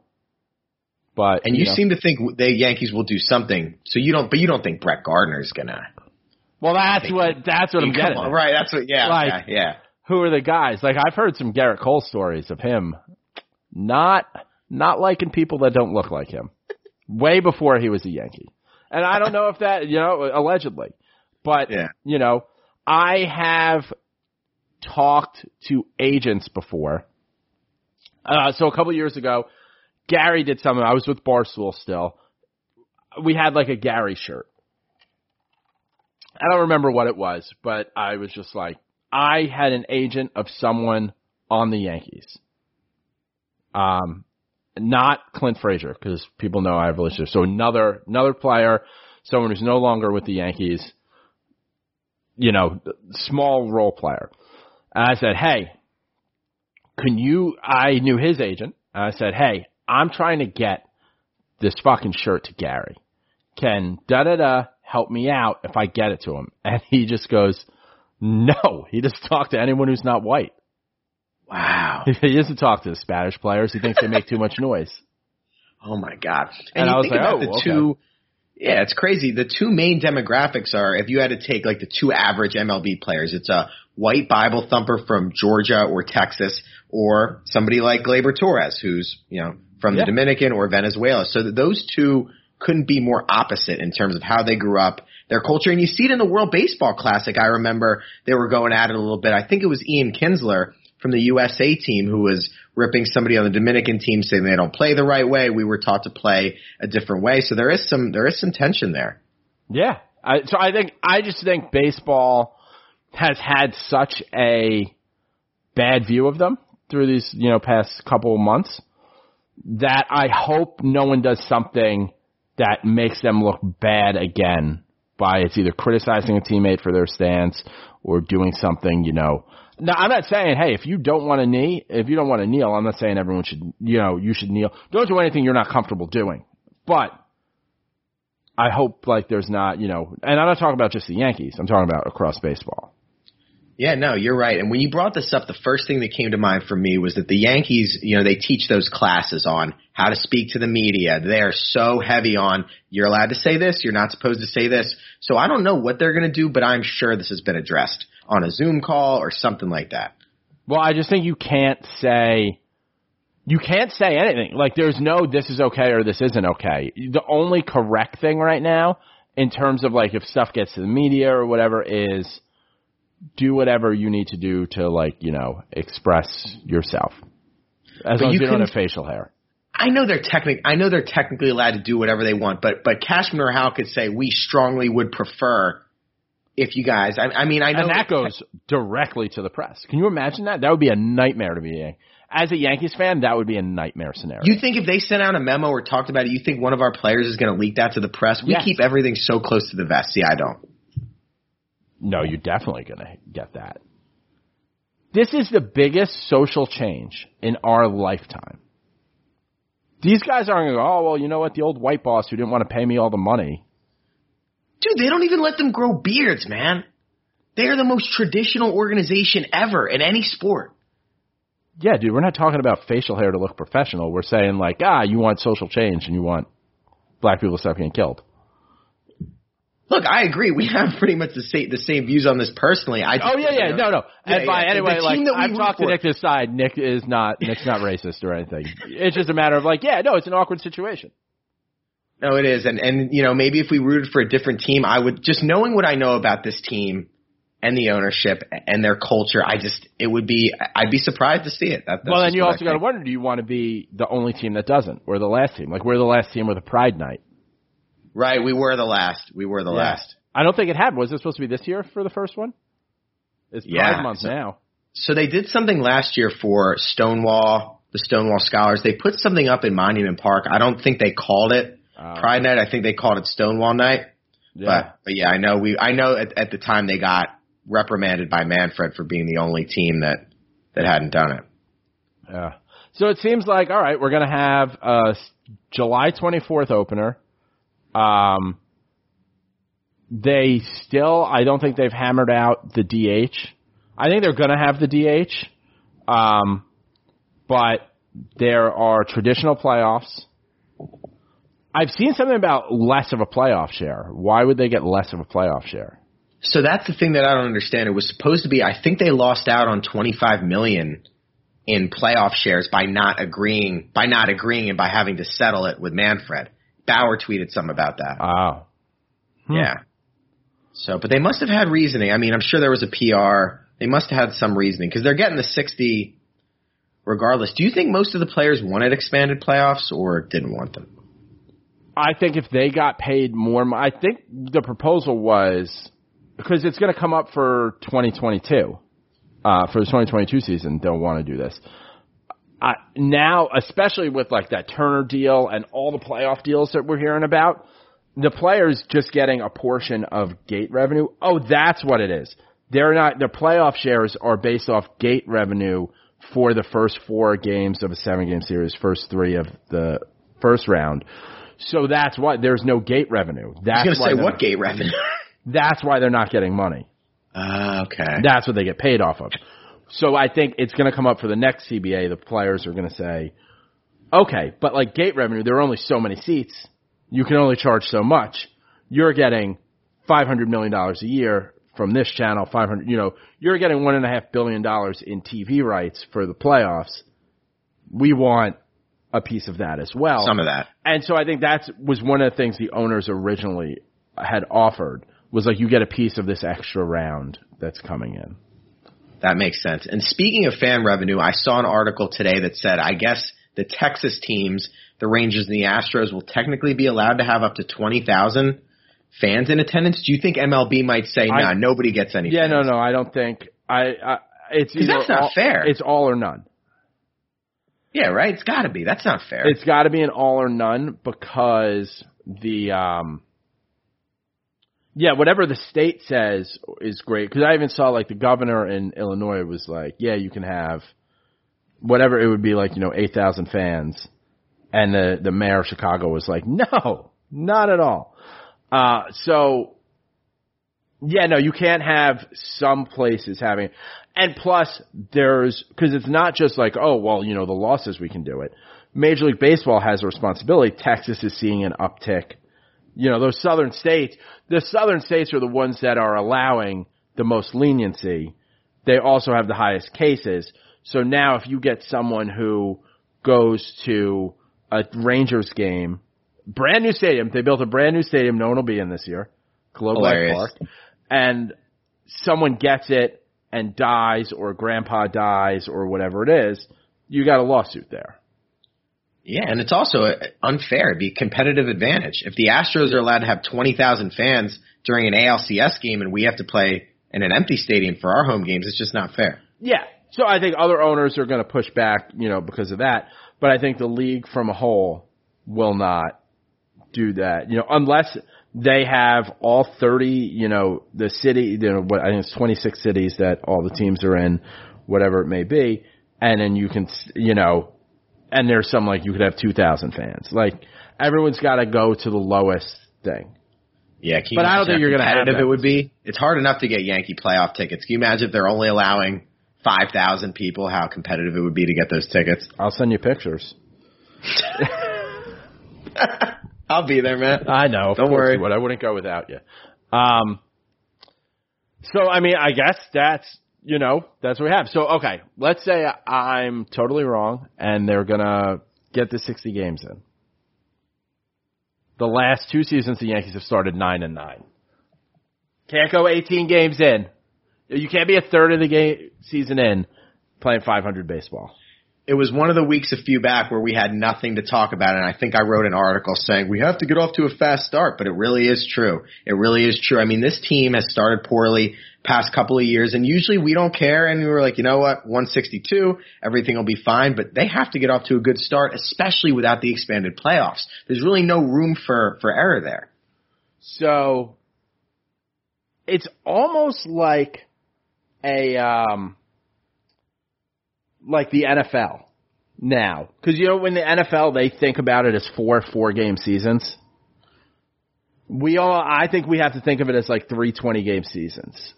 But And you, know. seem to think the Yankees will do something. So you don't, but you don't think Brett Gardner's gonna. well, that's what that's what I'm getting. on, right? That's what. Yeah. Like- okay, yeah. Who are the guys? Like I've heard some Gerrit Cole stories of him not not liking people that don't look like him. Way before he was a Yankee. And I don't know if that, you know, allegedly. But Yeah. you know, I have talked to agents before. Uh so a couple years ago, Gary did something. I was with Barstool still. We had like a Gary shirt. I don't remember what it was, but I was just like, I had an agent of someone on the Yankees. Um, not Clint Frazier because people know I have a relationship. So another another player, someone who's no longer with the Yankees. You know, small role player. And I said, hey, can you? I knew his agent. And I said, hey, I'm trying to get this fucking shirt to Gary. Can da da da help me out if I get it to him? And he just goes, no. He just talked to anyone who's not white. Wow. he to talk to the Spanish players. He thinks they make too much noise. Oh my god. And And, I was like, oh, the okay. two Yeah, it's crazy. The two main demographics are if you had to take like the two average MLB players, it's a white Bible thumper from Georgia or Texas or somebody like Gleyber Torres who's, you know, from Yeah. the Dominican or Venezuela. So that those two couldn't be more opposite in terms of how they grew up, their culture. And you see it in the World Baseball Classic. I remember they were going at it a little bit. I think it was Ian Kinsler from the USA team who was ripping somebody on the Dominican team saying they don't play the right way. We were taught to play a different way. So there is some there is some tension there. Yeah. I, so I think I just think baseball has had such a bad view of them through these you know past couple of months that I hope no one does something that makes them look bad again by it's either criticizing a teammate for their stance or doing something you know. Now I'm not saying hey if you don't want to knee if you don't want to kneel I'm not saying everyone should you know you should kneel don't do anything you're not comfortable doing but I hope like there's not, you know, and I'm not talking about just the Yankees. I'm talking about across baseball. Yeah, no, you're right. And when you brought this up, the first thing that came to mind for me was that the Yankees, you know, they teach those classes on how to speak to the media. They are so heavy on you're allowed to say this, you're not supposed to say this. So I don't know what they're going to do, but I'm sure this has been addressed on a Zoom call or something like that. Well, I just think you can't say you can't say anything. Like there's no this is okay or this isn't okay. The only correct thing right now in terms of like if stuff gets to the media or whatever is do whatever you need to do to like, you know, express yourself. As But long as you you don't can- have facial hair. I know they're technic. I know they're technically allowed to do whatever they want, but but Cashman or Hal could say we strongly would prefer if you guys. I, I mean, I know And that goes directly to the press. Can you imagine that? That would be a nightmare to be a as a Yankees fan, that would be a nightmare scenario. You think if they sent out a memo or talked about it, you think one of our players is going to leak that to the press? We Yes. keep everything so close to the vest. See, I don't. No, you're definitely going to get that. This is the biggest social change in our lifetime. These guys aren't going to go, oh, well, you know what? The old white boss who didn't want to pay me all the money. Dude, they don't even let them grow beards, man. They are the most traditional organization ever in any sport. Yeah, dude, we're not talking about facial hair to look professional. We're saying, like, ah, you want social change and you want black people to stop getting killed. Look, I agree. We have pretty much the same the same views on this personally. I Oh, yeah, yeah. No, no. Yeah, And by yeah. anyway, like, team that we I've talked to Nick this side. Nick is not, Nick's not racist or anything. It's just a matter of like, yeah, no, it's an awkward situation. No, it is, and and you know maybe if we rooted for a different team, I would just knowing what I know about this team and the ownership and their culture. I just it would be I'd be surprised to see it. That, that's well, then you also got to wonder: Do you want to be the only team that doesn't, or the last team? Like we're the last team with a Pride Night. Right. We were the last. We were the Yeah. last. I don't think it happened. Was it supposed to be this year for the first one? It's Pride Yeah. Month So- now. So they did something last year for Stonewall, the Stonewall Scholars. They put something up in Monument Park. I don't think they called it Uh, Pride Night. I think they called it Stonewall Night. yeah. But but yeah, I know we I know at, at the time they got reprimanded by Manfred for being the only team that that hadn't done it. Yeah. So it seems like all right, we're gonna have a July 24th opener. Um, they still, I don't think they've hammered out the DH. I think they're gonna have the DH. Um, but there are traditional playoffs. I've seen something about less of a playoff share. Why would they get less of a playoff share? So that's the thing that I don't understand. It was supposed to be. I think they lost out on 25 million in playoff shares by not agreeing by not agreeing and by having to settle it with Manfred. Bauer tweeted something about that. Oh. Yeah. So, but they must have had reasoning. I mean, I'm sure there was a PR. They must have had some reasoning because they're getting the 60 regardless. Do you think most of the players wanted expanded playoffs or didn't want them? I think if they got paid more, I think the proposal was because it's going to come up for 2022, uh, for the 2022 season. They'll want to do this. Uh, now, especially with like that Turner deal and all the playoff deals that we're hearing about, the players just getting a portion of gate revenue. Oh, that's what it is. They're not, the playoff shares are based off gate revenue for the first four games of a seven game series, first three of the first round. So that's why there's no gate revenue. That's I was why going to say what gate revenue? That's why they're not getting money. Uh, okay. That's what they get paid off of. So I think it's going to come up for the next CBA. The players are going to say, okay, but like gate revenue, there are only so many seats. You can only charge so much. You're getting $500 million a year from this channel, 500, you know, you're getting one and a half billion dollars in TV rights for the playoffs. We want a piece of that as well. Some of that. And so I think that was one of the things the owners originally had offered was like you get a piece of this extra round that's coming in. That makes sense. And speaking of fan revenue, I saw an article today that said I guess the Texas teams, the Rangers and the Astros, will technically be allowed to have up to twenty thousand fans in attendance. Do you think MLB might say, I- "Nah, nobody gets any"? Yeah, no, fans? no, I don't think I. I it's 'Cause either that's not all- fair. It's all or none. Yeah, right. It's got to be. That's not fair. It's got to be an all or none because the um. Yeah, whatever the state says is great because I even saw like the governor in Illinois was like, yeah, you can have whatever it would be like, you know, eight thousand fans, and the the mayor of Chicago was like, no, not at all. Uh, so yeah, no, you can't have some places having, and plus there's, cause it's not just like, oh, well, you know, the law says we can do it. Major League Baseball has a responsibility. Texas is seeing an uptick. You know, those southern states, the southern states are the ones that are allowing the most leniency. They also have the highest cases. So now if you get someone who goes to a Rangers game, brand new stadium, they built a brand new stadium, no one will be in this year. Globe Life Park and someone gets it and dies or grandpa dies or whatever it is, you got a lawsuit there. Yeah, and it's also uh, unfair. It'd be competitive advantage. If the Astros are allowed to have 20,000 fans during an ALCS game and we have to play in an empty stadium for our home games, it's just not fair. Yeah. So I think other owners are going to push back, you know, because of that. But I think the league from a whole will not do that, you know, unless they have all 30, you know, the city, you know, what I think it's 26 cities that all the teams are in, whatever it may be. And then you can, you know, and there's some like you could have 2,000 fans. Like everyone's got to go to the lowest thing. Yeah, But I don't think you're gonna have competitive that. it would be. It's hard enough to get Yankee playoff tickets. Can you imagine if they're only allowing 5,000 people, how competitive it would be to get those tickets? I'll send you pictures. I'll be there, man. I know. Don't worry. would. I wouldn't go without you. Um. So I mean, I guess that's you know that's what we have. So okay, let's say I'm totally wrong, and they're gonna get the 60 games in. The last two seasons, the Yankees have started nine and nine. Can't go 18 games in. You can't be a third of the game season in playing 500 baseball. It was one of the weeks a few back where we had nothing to talk about, and I think I wrote an article saying we have to get off to a fast start, but it really is true. It really is true. I mean, this team has started poorly past couple of years, and usually we don't care, and we were like, you know what, 162, everything will be fine, but they have to get off to a good start, especially without the expanded playoffs. There's really no room for, for error there. So it's almost like a um like the NFL now because you know when the NFL they think about it as four four game seasons. We all I think we have to think of it as like three twenty game seasons.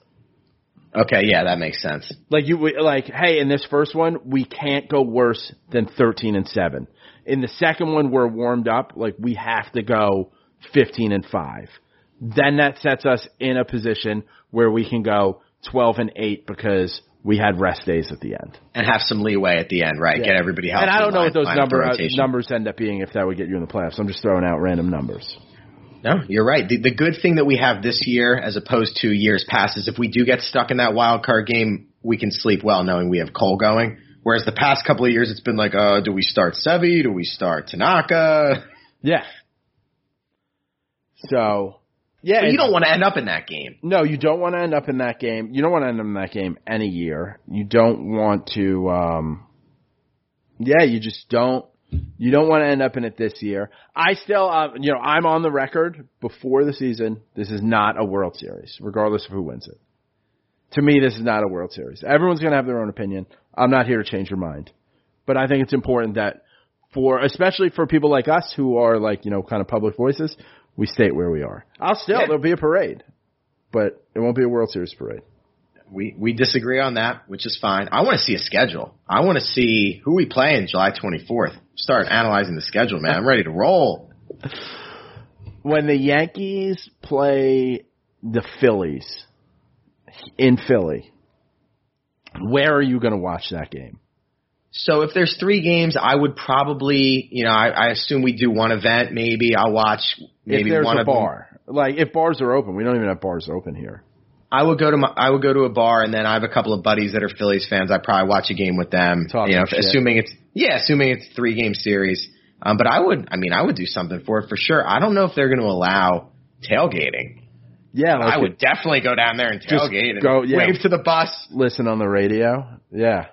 Okay, yeah, that makes sense. Like you like hey in this first one we can't go worse than 13 and 7. In the second one we're warmed up like we have to go 15 and 5. Then that sets us in a position where we can go 12 and 8 because we had rest days at the end. And have some leeway at the end, right? Get everybody healthy. and I don't know line- what those line up for number, uh, numbers end up being if that would get you in the playoffs. I'm just throwing out random numbers. No, you're right. The, the good thing that we have this year, as opposed to years past, is if we do get stuck in that wild card game, we can sleep well knowing we have Cole going. Whereas the past couple of years, it's been like, uh, do we start Sevy? Do we start Tanaka? Yeah. So, yeah. You don't want to end up in that game. No, you don't want to end up in that game. You don't want to end up in that game any year. You don't want to. um Yeah, you just don't. You don't want to end up in it this year. I still, uh, you know, I'm on the record before the season. This is not a World Series, regardless of who wins it. To me, this is not a World Series. Everyone's going to have their own opinion. I'm not here to change your mind, but I think it's important that for, especially for people like us who are like, you know, kind of public voices, we state where we are. I'll still, Yeah. there'll be a parade, but it won't be a World Series parade. We we disagree on that, which is fine. I want to see a schedule. I want to see who we play in July 24th. Start analyzing the schedule, man. I'm ready to roll. When the Yankees play the Phillies in Philly, where are you going to watch that game? So if there's three games, I would probably, you know, I, I assume we do one event. Maybe I'll watch maybe if there's one a of them. bar, like if bars are open, we don't even have bars open here. I would go to my, I would go to a bar, and then I have a couple of buddies that are Phillies fans. I'd probably watch a game with them. Talking you know, shit. assuming it's yeah, assuming it's a three game series. Um, but I would, I mean, I would do something for it for sure. I don't know if they're going to allow tailgating. Yeah, like I would definitely go down there and tailgate and go- yeah. wave to the bus. listen on the radio. Yeah.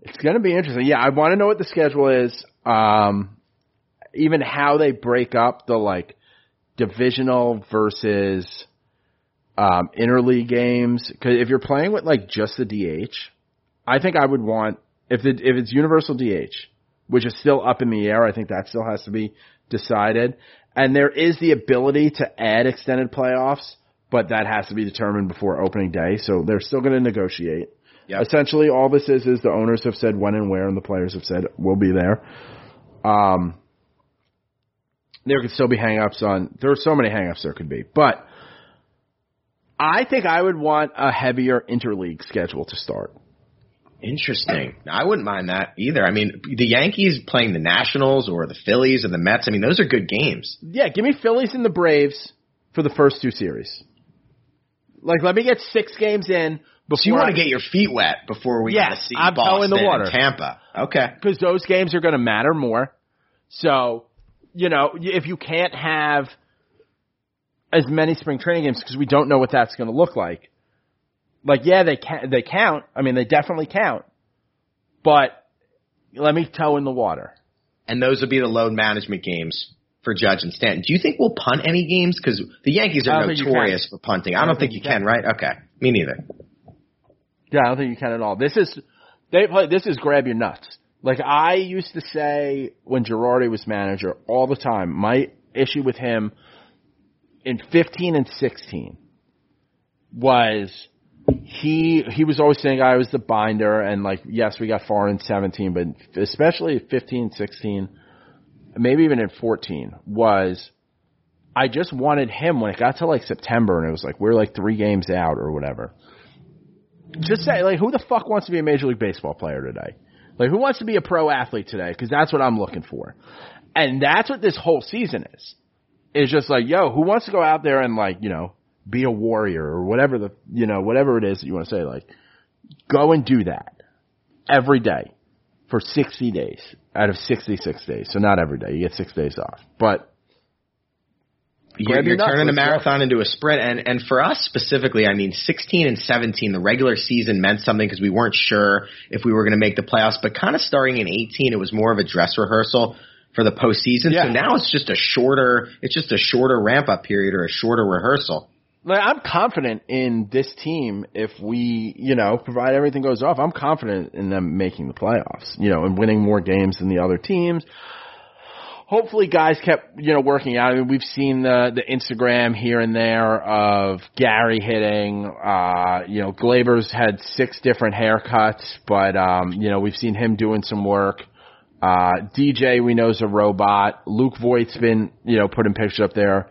It's going to be interesting. Yeah, I want to know what the schedule is. Um, even how they break up the like divisional versus um, interleague games. Because if you're playing with like just the DH, I think I would want if the if it's universal DH, which is still up in the air. I think that still has to be decided. And there is the ability to add extended playoffs, but that has to be determined before opening day. So they're still going to negotiate. Yep. Essentially, all this is is the owners have said when and where, and the players have said we'll be there. Um, there could still be hangups on. There are so many hangups there could be, but I think I would want a heavier interleague schedule to start. Interesting. I wouldn't mind that either. I mean, the Yankees playing the Nationals or the Phillies or the Mets. I mean, those are good games. Yeah, give me Phillies and the Braves for the first two series. Like, let me get six games in before So you want to get your feet wet before we Yes, see I'm Boston the water. and Tampa. Okay. because those games are going to matter more. So, you know, if you can't have as many spring training games because we don't know what that's going to look like. Like, yeah, they can they count. I mean, they definitely count. But let me toe in the water. And those would be the load management games for Judge and Stanton. Do you think we'll punt any games? Because the Yankees are don't think notorious for punting. I don't, think, you can, right? Okay. Me neither. Yeah, I don't think you can at all. This is they play. This is grab your nuts. Like I used to say when Girardi was manager all the time. My issue with him in 15 and 16 was he he was always saying I was the binder and like yes we got far in 17 but especially 15 16 maybe even in 14 was I just wanted him when it got to like September and it was like we're like 3 games out or whatever. Just say like who the fuck wants to be a major league baseball player today? Like who wants to be a pro athlete today? Because that's what i'm looking for. And that's what this whole season is is just like yo who wants to go out there and like you know be a warrior or whatever the you know whatever it is that you want to say like go and do that every day for 60 days out of 66 days. So not every day you get six days off. But You're, you're turning a marathon into a sprint, and and for us specifically, I mean, 16 and 17, the regular season meant something because we weren't sure if we were going to make the playoffs. But kind of starting in 18, it was more of a dress rehearsal for the postseason. Yeah. So now it's just a shorter, it's just a shorter ramp up period or a shorter rehearsal. Like, I'm confident in this team if we, you know, provide everything goes off. I'm confident in them making the playoffs, you know, and winning more games than the other teams. Hopefully, guys kept, you know, working out. I mean, we've seen the the Instagram here and there of Gary hitting. Uh, you know, Gleyber's had six different haircuts, but um, you know, we've seen him doing some work. Uh, DJ, we know is a robot. Luke Voit's been, you know, putting pictures up there.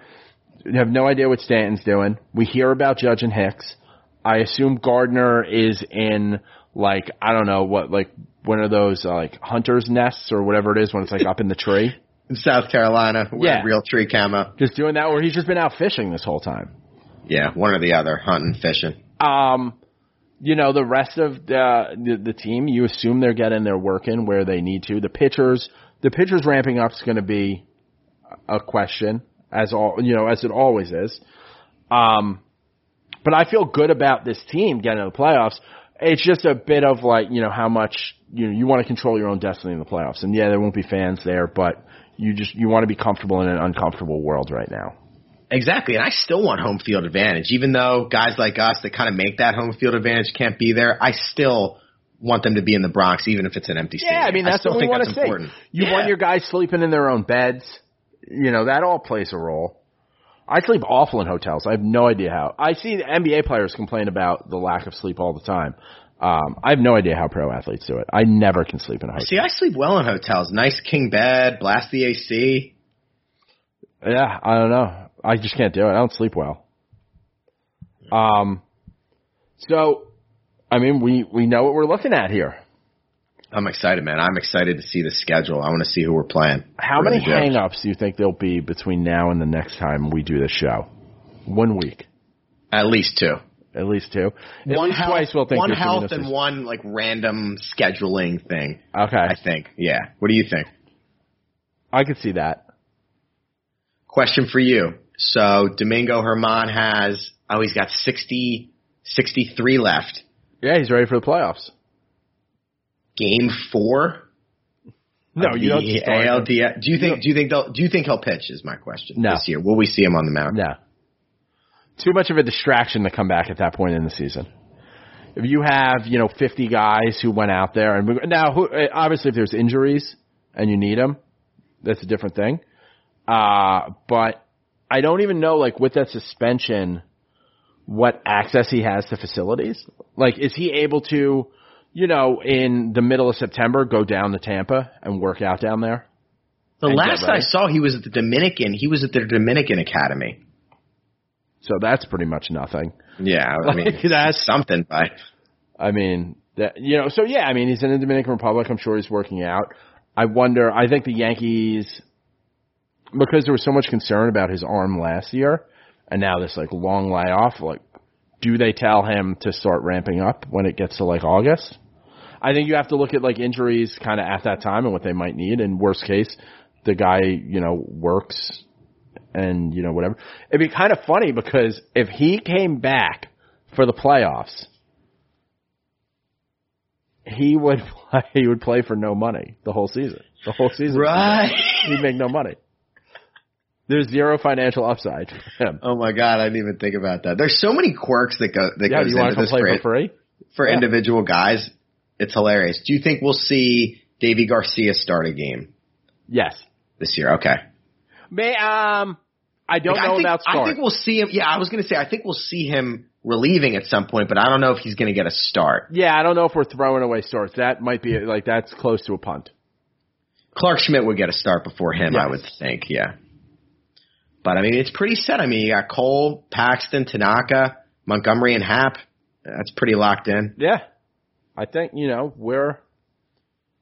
We have no idea what Stanton's doing. We hear about Judge and Hicks. I assume Gardner is in like I don't know what like one of those uh, like hunters nests or whatever it is when it's like up in the tree. In South Carolina, Yeah. real tree camo. Just doing that, or he's just been out fishing this whole time. Yeah, one or the other, hunting, fishing. Um, you know, the rest of the, the the team, you assume they're getting their work in where they need to. The pitchers, the pitchers ramping up is going to be a question, as all you know, as it always is. Um, but I feel good about this team getting to the playoffs. It's just a bit of like, you know, how much you know you want to control your own destiny in the playoffs. And yeah, there won't be fans there, but you just you want to be comfortable in an uncomfortable world right now. Exactly, and I still want home field advantage, even though guys like us that kind of make that home field advantage can't be there. I still want them to be in the Bronx, even if it's an empty stadium. Yeah, I mean that's still what we want that's to important. see. You Yeah. want your guys sleeping in their own beds. You know that all plays a role. I sleep awful in hotels. I have no idea how. I see the NBA players complain about the lack of sleep all the time. Um, I have no idea how pro athletes do it. I never can sleep in a hotel. See, I sleep well in hotels. Nice king bed, blast the AC. Yeah, I don't know. I just can't do it. I don't sleep well. Um, so, I mean, we we know what we're looking at here. I'm excited, man. I'm excited to see the schedule. I want to see who we're playing. How Really many hangups do you think there'll be between now and the next time we do the show? One week, At least two. at least two. At one least health, twice we'll think one health and one like random scheduling thing. Okay, I think. Yeah. What do you think? I could see that. Question for you. So Domingo Germán has oh he's got 60, 63 left. Yeah, he's ready for the playoffs. Game four. No, you don't the start him. ALDS. Do you think? Do you think? they'll Do you think he'll pitch? Is my question. No. This year, will we see him on the mound? No. Too much of a distraction to come back at that point in the season. If you have, you know, 50 guys who went out there and now, who, obviously, if there's injuries and you need them, that's a different thing. Uh, but I don't even know, like, with that suspension, what access he has to facilities. Like, is he able to, you know, in the middle of September, go down to Tampa and work out down there? The last I saw, he was at the Dominican. He was at the Dominican Academy. So that's pretty much nothing. Yeah, I mean, Like, that's- something. But I mean, that, you know, so yeah, I mean, he's in the Dominican Republic. I'm sure he's working out. I wonder, I think the Yankees, because there was so much concern about his arm last year and now this like long layoff, like, do they tell him to start ramping up when it gets to like August? I think you have to look at like injuries kind of at that time and what they might need. And worst case, the guy, you know, works and, you know, whatever. It'd be kind of funny because if he came back for the playoffs, he would play, he would play for no money the whole season. The whole season. right. He'd make no money. There's zero financial upside for him. Oh my god, I didn't even think about that. There's so many quirks that go that Yeah, goes you want into to this play for, free? for Yeah. individual guys. It's hilarious. Do you think we'll see Deivi García start a game Yes. this year? Okay. May um I don't Like, know I think, about I think we'll see him. Yeah, I was going to say I think we'll see him relieving at some point, but I don't know if he's going to get a start. yeah, I don't know if we're throwing away starts. That might be like that's close to a punt. Clarke Schmidt would get a start before him, I would think. Yeah. But I mean, it's pretty set. I mean, you got Cole, Paxton, Tanaka, Montgomery, and Happ. That's pretty locked in. Yeah. I think, you know, we're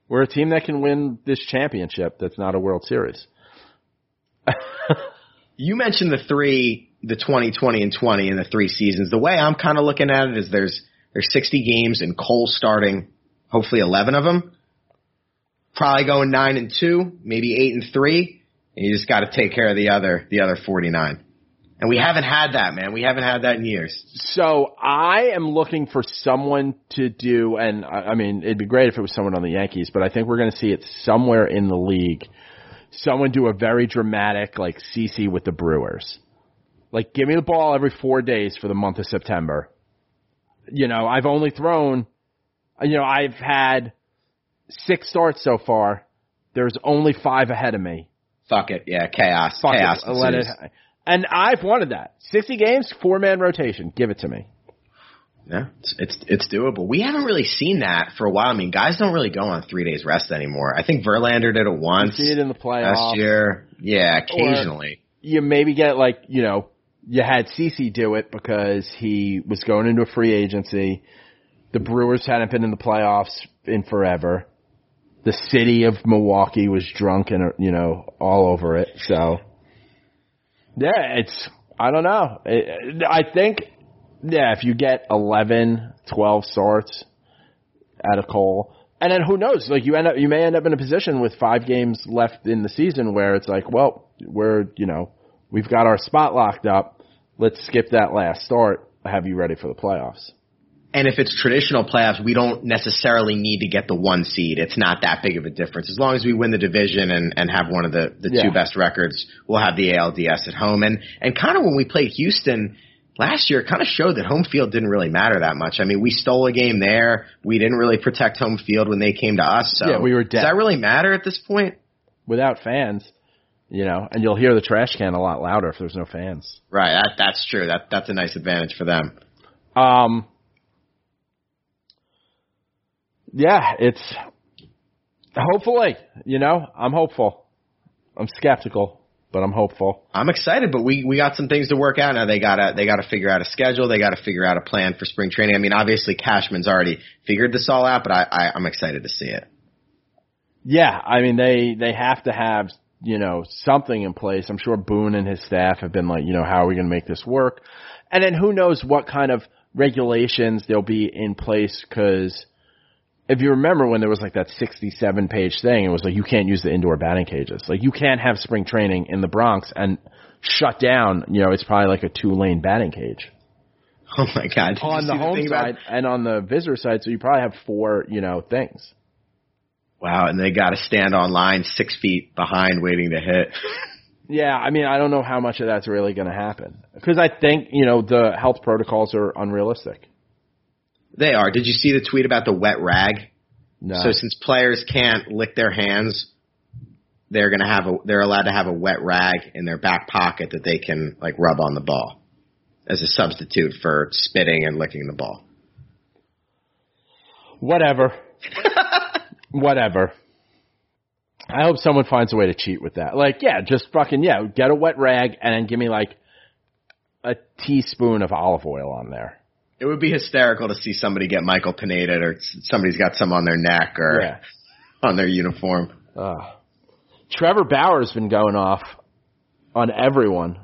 we're a team that can win this championship that's not a World Series. You mentioned the three, the 2020 and 20 in the three seasons. The way I'm kind of looking at it is there's there's 60 games and Cole starting hopefully 11 of them. Probably going nine and two, maybe eight and three. You just got to take care of the other the other 49. And we haven't had that, man. We haven't had that in years. So I am looking for someone to do, and I I mean, it'd be great if it was someone on the Yankees, but I think we're going to see it somewhere in the league. Someone do a very dramatic, like CC with the Brewers. Like, give me the ball every four days for the month of September. You know, I've only thrown, you know, I've had six starts so far. There's only five ahead of me. Fuck it, yeah, chaos, Fuck chaos. it, it. And I've wanted that. 60 games, four man rotation. Give it to me. Yeah, it's, it's it's doable. We haven't really seen that for a while. I mean, guys don't really go on three days rest anymore. I think Verlander did it once You see it in the playoffs. last year. Yeah, occasionally. you maybe get like, you know, you had CC do it because he was going into a free agency. The Brewers hadn't been in the playoffs in forever. The city of Milwaukee was drunk and, uh, you know, all over it. So, yeah, it's, I don't know. I think, yeah, if you get 11, 12 starts at a Cole, and then who knows? Like you end up, you may end up in a position with five games left in the season where it's like, well, we're, you know, we've got our spot locked up. Let's skip that last start. Have you ready for the playoffs? And if it's traditional playoffs, we don't necessarily need to get the one seed. It's not that big of a difference. As long as we win the division and, and have one of the, the Yeah. two best records, we'll have the ALDS at home. And, and kind of when we played Houston last year, it kind of showed that home field didn't really matter that much. I mean, we stole a game there. We didn't really protect home field when they came to us. So Yeah, we were does that really matter at this point? Without fans, You know, and you'll hear the trash can a lot louder if there's no fans. Right. That that's true. That that's a nice advantage for them. Um, yeah, it's hopefully, you know, I'm hopeful. I'm skeptical, but I'm hopeful. I'm excited, but we we got some things to work out now. They gotta they gotta figure out a schedule. They gotta figure out a plan for spring training. I mean, obviously Cashman's already figured this all out, but I, I I'm excited to see it. Yeah, I mean they they have to have you know something in place. I'm sure Boone and his staff have been like, you know, how are we going to make this work? And then who knows what kind of regulations there'll be in place because if you remember when there was like that 67 page thing, it was like you can't use the indoor batting cages. Like you can't have spring training in the Bronx and shut down, you know, it's probably like a two lane batting cage. Oh my god! Did on you the see home thing about- side and on the visitor side, so you probably have four, you know, things. Wow, and they got to stand on line six feet behind, waiting to hit. Yeah, I mean, I don't know how much of that's really going to happen because I think you know the health protocols are unrealistic. They are. Did you see the tweet about the wet rag? No, So since players can't lick their hands, they're gonna have a they're allowed to have a wet rag in their back pocket that they can like rub on the ball as a substitute for spitting and licking the ball. whatever, whatever. I hope someone finds a way to cheat with that. Like, yeah, just fucking yeah, get a wet rag and then give me like a teaspoon of olive oil on there. It would be hysterical to see somebody get Michael Pineda or somebody's got some on their neck or Yeah. on their uniform. Uh, Trevor Bauer's been going off on everyone.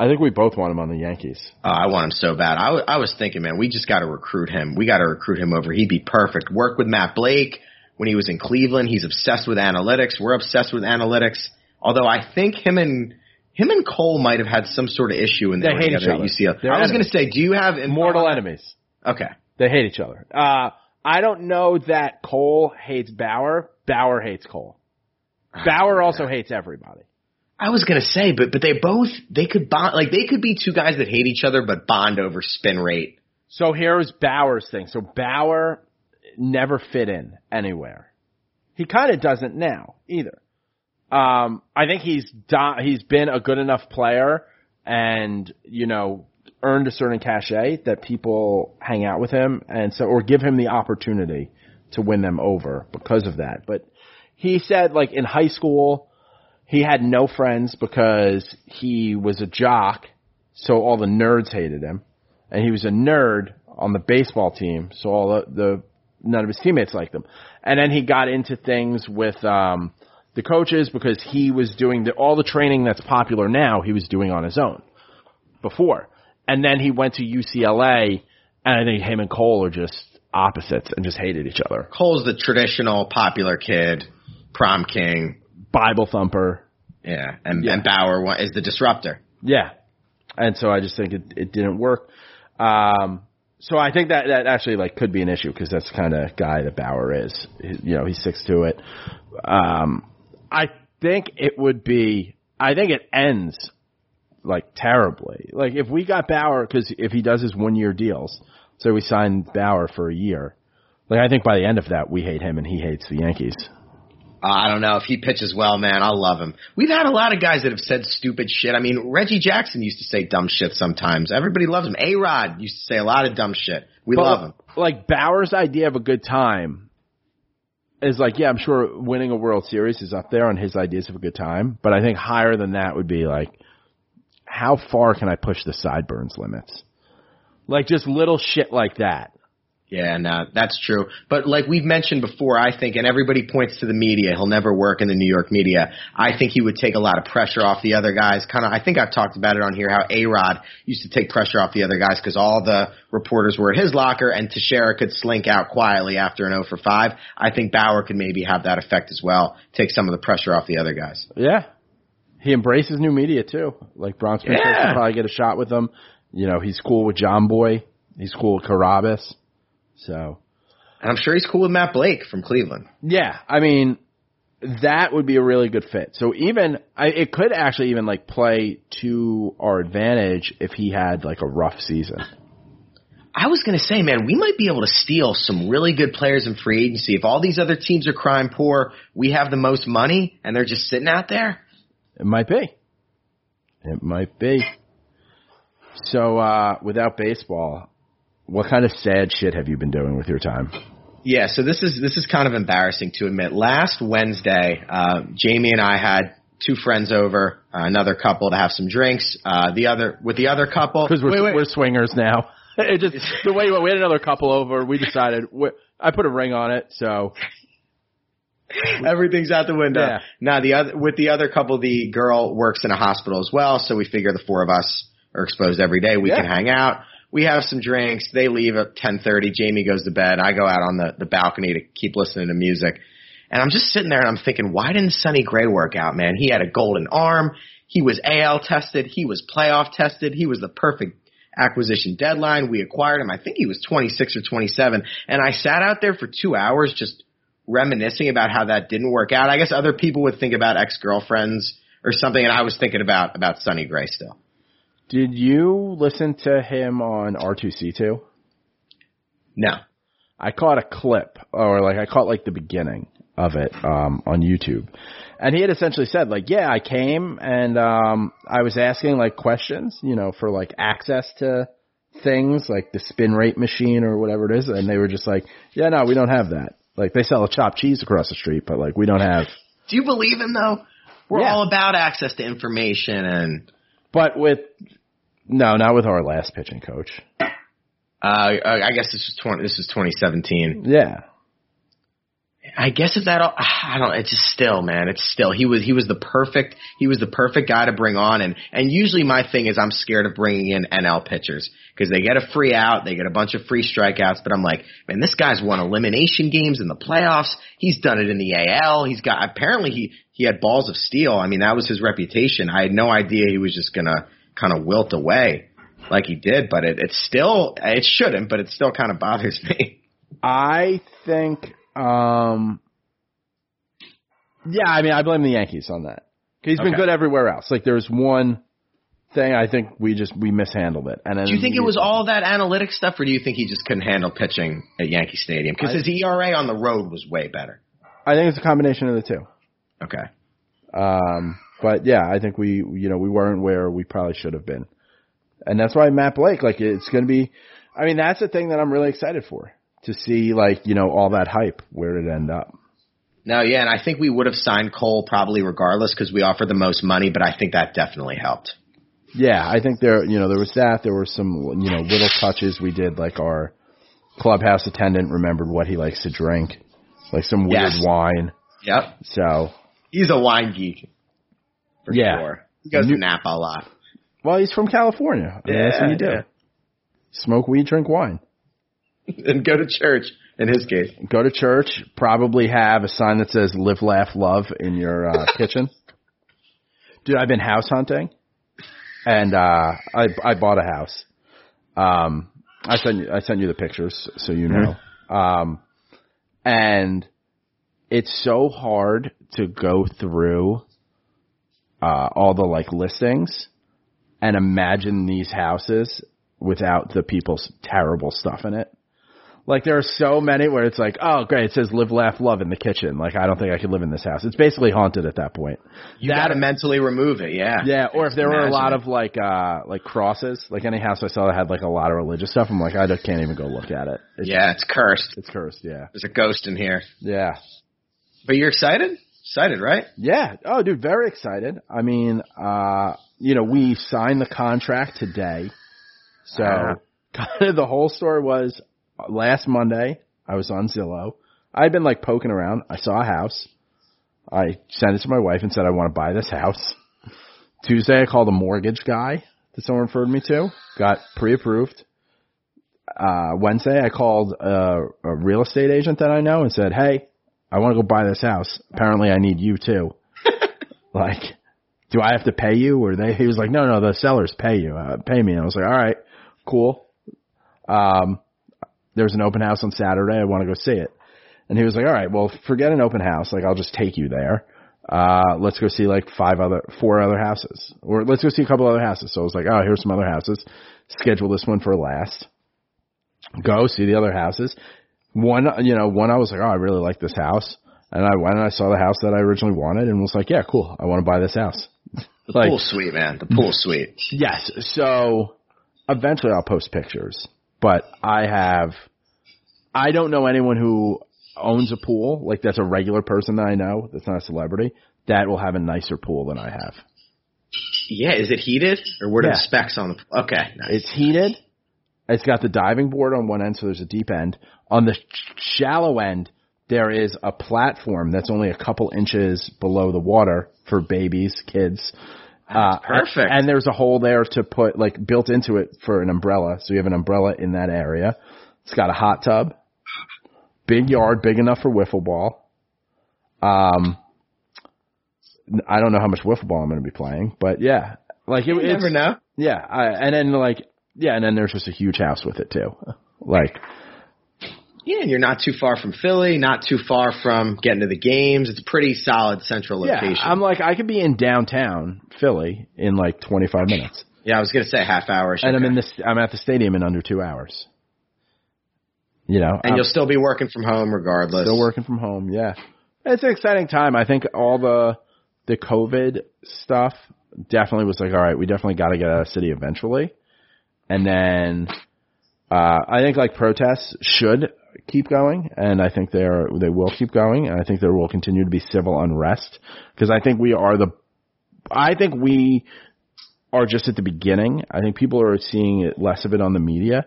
I think we both want him on the Yankees. Uh, I want him so bad. I, w- I was thinking, man, we just got to recruit him. We got to recruit him over. He'd be perfect. Work with Matt Blake when he was in Cleveland. He's obsessed with analytics. We're obsessed with analytics. Although I think him and him and Cole might have had some sort of issue in They there hate each together at other. UCLA. They're I was going to say, do you have Mortal enemies. Okay. They hate each other. Uh, I don't know that Cole hates Bauer. Bauer hates Cole. Bauer also hates everybody. I was gonna say, but but they both they could bond like they could be two guys that hate each other but bond over spin rate. So here's Bauer's thing. So Bauer never fit in anywhere. He kind of doesn't now either. Um, I think he's do- he's been a good enough player and you know earned a certain cachet that people hang out with him and so or give him the opportunity to win them over because of that. But he said like in high school he had no friends because he was a jock, so all the nerds hated him and he was a nerd on the baseball team, so all the, the none of his teammates liked him. And then he got into things with um the coaches because he was doing the, all the training that's popular now. He was doing on his own before, and then he went to UCLA, and I think him and Cole are just opposites and just hated each other. Cole's the traditional popular kid, prom king, Bible thumper, yeah, and Yeah. and Bauer is the disruptor. Yeah. And so I just think it, it didn't work. Um, so I think that, that actually like could be an issue because that's the kind of guy that Bauer is. He- you know, he sticks to it. Um, I think it would be, I think it ends like terribly. Like if we got Bauer, cause if he does his one year deals, so we signed Bauer for a year. Like I think by the end of that, we hate him and he hates the Yankees. I don't know if he pitches well, man. I'll love him. We've had a lot of guys that have said stupid shit. I mean, Reggie Jackson used to say dumb shit sometimes. Everybody loves him. A Rod used to say a lot of dumb shit. We But, love him. Like Bauer's idea of a good time is like, yeah, I'm sure winning a World Series is up there on his ideas of a good time, but I think higher than that would be like, how far can I push the sideburns limits? Like just little shit like that. Yeah, no, that's true. But like we've mentioned before, I think, and everybody points to the media. He'll never work in the New York media. I think he would take a lot of pressure off the other guys. Kind of, I think I've talked about it on here how A Rod used to take pressure off the other guys because all the reporters were at his locker, and Teixeira could slink out quietly after an 0 for 5. I think Bauer could maybe have that effect as well, take some of the pressure off the other guys. Yeah. He embraces new media too. Like Bronx Yeah. probably get a shot with him. You know, he's cool with Jomboy. He's cool with Carabas. So And I'm sure he's cool with Matt Blake from Cleveland. Yeah, I mean, that would be a really good fit. So even I, it could actually even like play to our advantage if he had like a rough season. I was going to say, man, we might be able to steal some really good players in free agency. If all these other teams are crime poor, we have the most money and they're just sitting out there. It might be. It might be. So, uh, without baseball, what kind of sad shit have you been doing with your time? Yeah, so this is this is kind of embarrassing to admit. Last Wednesday, uh, Jamie and I had two friends over, uh, another couple to have some drinks. Uh, the other with the other couple, Because we're Wait, wait. we're swingers now. It just the way we had another couple over, we decided we, I put a ring on it, so Everything's out the window. Yeah. Now the other with the other couple, the girl works in a hospital as well, so we figure the four of us are exposed every day. We Yeah. can hang out. We have some drinks. They leave at ten thirty. Jamie goes to bed. I go out on the the balcony to keep listening to music, and I'm just sitting there and I'm thinking, why didn't Sonny Gray work out, man? He had a golden arm. He was AL tested. He was playoff tested. He was the perfect acquisition deadline. We acquired him. I think he was 26 or 27. And I sat out there for two hours just reminiscing about how that didn't work out. I guess other people would think about ex-girlfriends or something, and I was thinking about, about Sonny Gray still. Did you listen to him on R2C2? No. I caught a clip, or like I caught like the beginning of it um, on YouTube, and he had essentially said like, "Yeah, I came and um, I was asking like questions, you know, for like access to things like the spin rate machine or whatever it is," and they were just like, "Yeah, no, we don't have that. Like they sell a chopped cheese across the street, but like we don't have." Do you believe him though? We're Yeah. all about access to information and, But with no, not with our last pitching coach. uh, I guess this was 20, this was 2017. Yeah, I guess if that all, I don't it's just still man it's still he was he was the perfect he was the perfect guy to bring on and and usually my thing is I'm scared of bringing in NL pitchers because they get a free out they get a bunch of free strikeouts but I'm like man this guy's won elimination games in the playoffs he's done it in the AL he's got apparently he he had balls of steel I mean that was his reputation I had no idea he was just gonna kind of wilt away like he did but it it's still it shouldn't but it still kind of bothers me I think. um Yeah, I mean, I blame the Yankees on that. He's been Okay. good everywhere else. Like, there's one thing I think we just we mishandled it. And then Do you think it was all that analytic stuff, or do you think he just couldn't handle pitching at Yankee Stadium? Because his ERA on the road was way better. I think it's a combination of the two. Okay. Um, but yeah, I think we, you know, we weren't where we probably should have been. And that's why Matt Blake, like, it's going to be, I mean, that's the thing that I'm really excited for to see, like, you know, all that hype, where it end up? No, yeah, and I think we would have signed Cole probably regardless because we offered the most money, but I think that definitely helped. Yeah, I think there, you know, there was that. There were some, you know, little touches we did, like our clubhouse attendant remembered what he likes to drink, like some weird Yes. wine. Yep. So, He's a wine geek. For Yeah. sure. He goes New- to Napa a lot. well, he's from California. I mean, that's what you do. Yeah, Smoke weed, drink wine. and go to church in his case. Go to church. Probably have a sign that says "Live, Laugh, Love" in your uh, kitchen. Dude, I've been house hunting, and uh, I I bought a house. Um, I sent you I sent you the pictures so you know. Um, and it's so hard to go through uh, all the like listings and imagine these houses without the people's terrible stuff in it. Like there are so many where it's like, oh great, it says live, laugh, love in the kitchen. Like I don't think I could live in this house. It's basically haunted at that point. You got to mentally remove it. Yeah. Yeah, or if there were a lot it. of like uh like crosses, like any house I saw that had like a lot of religious stuff, I'm like, I just can't even go look at it. It's, Yeah, it's cursed. it's cursed. Yeah, There's a ghost in here. yeah, But you're excited? Excited, right? yeah. Oh, dude, very excited. I mean, uh, you know, we signed the contract today, so Uh-huh. kind of the whole story was uh, last Monday I was on Zillow. I'd been like poking around. I saw a house. I sent it to my wife and said I want to buy this house. Tuesday I called a mortgage guy that someone referred me to. Got pre-approved. Uh, Wednesday I called a, a real estate agent that I know and said, Hey, I want to go buy this house. Apparently I need you too. like, do I have to pay you or they, he was like, no, no, the sellers pay you, uh, pay me. And I was like, all right, cool. Um, there's an open house on Saturday. I want to go see it. And he was like, all right, well, forget an open house. Like, I'll just take you there. Uh, let's go see like five other, four other houses or let's go see a couple other houses. So I was like, oh, here's some other houses. Schedule this one for last. Go see the other houses. One, you know, one I was like, oh, I really like this house. And I went and I saw the house that I originally wanted and was like, yeah, cool. I want to buy this house. like, Pool's sweet, man. The pool sweet. Yes. So eventually I'll post pictures, but I have, I don't know anyone who owns a pool, like that's a regular person that I know, that's not a celebrity, that will have a nicer pool than I have. Yeah, is it heated or what are Yeah. the specs on the? Okay, nice. It's heated. It's got the diving board on one end, so there's a deep end. On the shallow end, there is a platform that's only a couple inches below the water for babies, kids. Uh, perfect. And, there's a hole there to put, like, built into it for an umbrella. So you have an umbrella in that area. It's got a hot tub. Big yard, big enough for wiffle ball. Um, I don't know how much wiffle ball I'm going to be playing, but yeah, like it, you it's, never know. yeah, I, and then like yeah, and then there's just a huge house with it too. Like Yeah, and you're not too far from Philly, not too far from getting to the games. It's a pretty solid central yeah, location. I'm like I could be in downtown Philly in like 25 minutes, yeah, I was gonna say half hour. and I'm in this I'm at the stadium in under two hours. You know, and I'm you'll still be working from home regardless. still working from home. Yeah, it's an exciting time. I think all the the COVID stuff definitely was like, all right, we definitely got to get out of the city eventually, and then uh, I think like protests should keep going, and I think they're they will keep going, and I think there will continue to be civil unrest because I think we are the I think we are just at the beginning. I think people are seeing it less of it on the media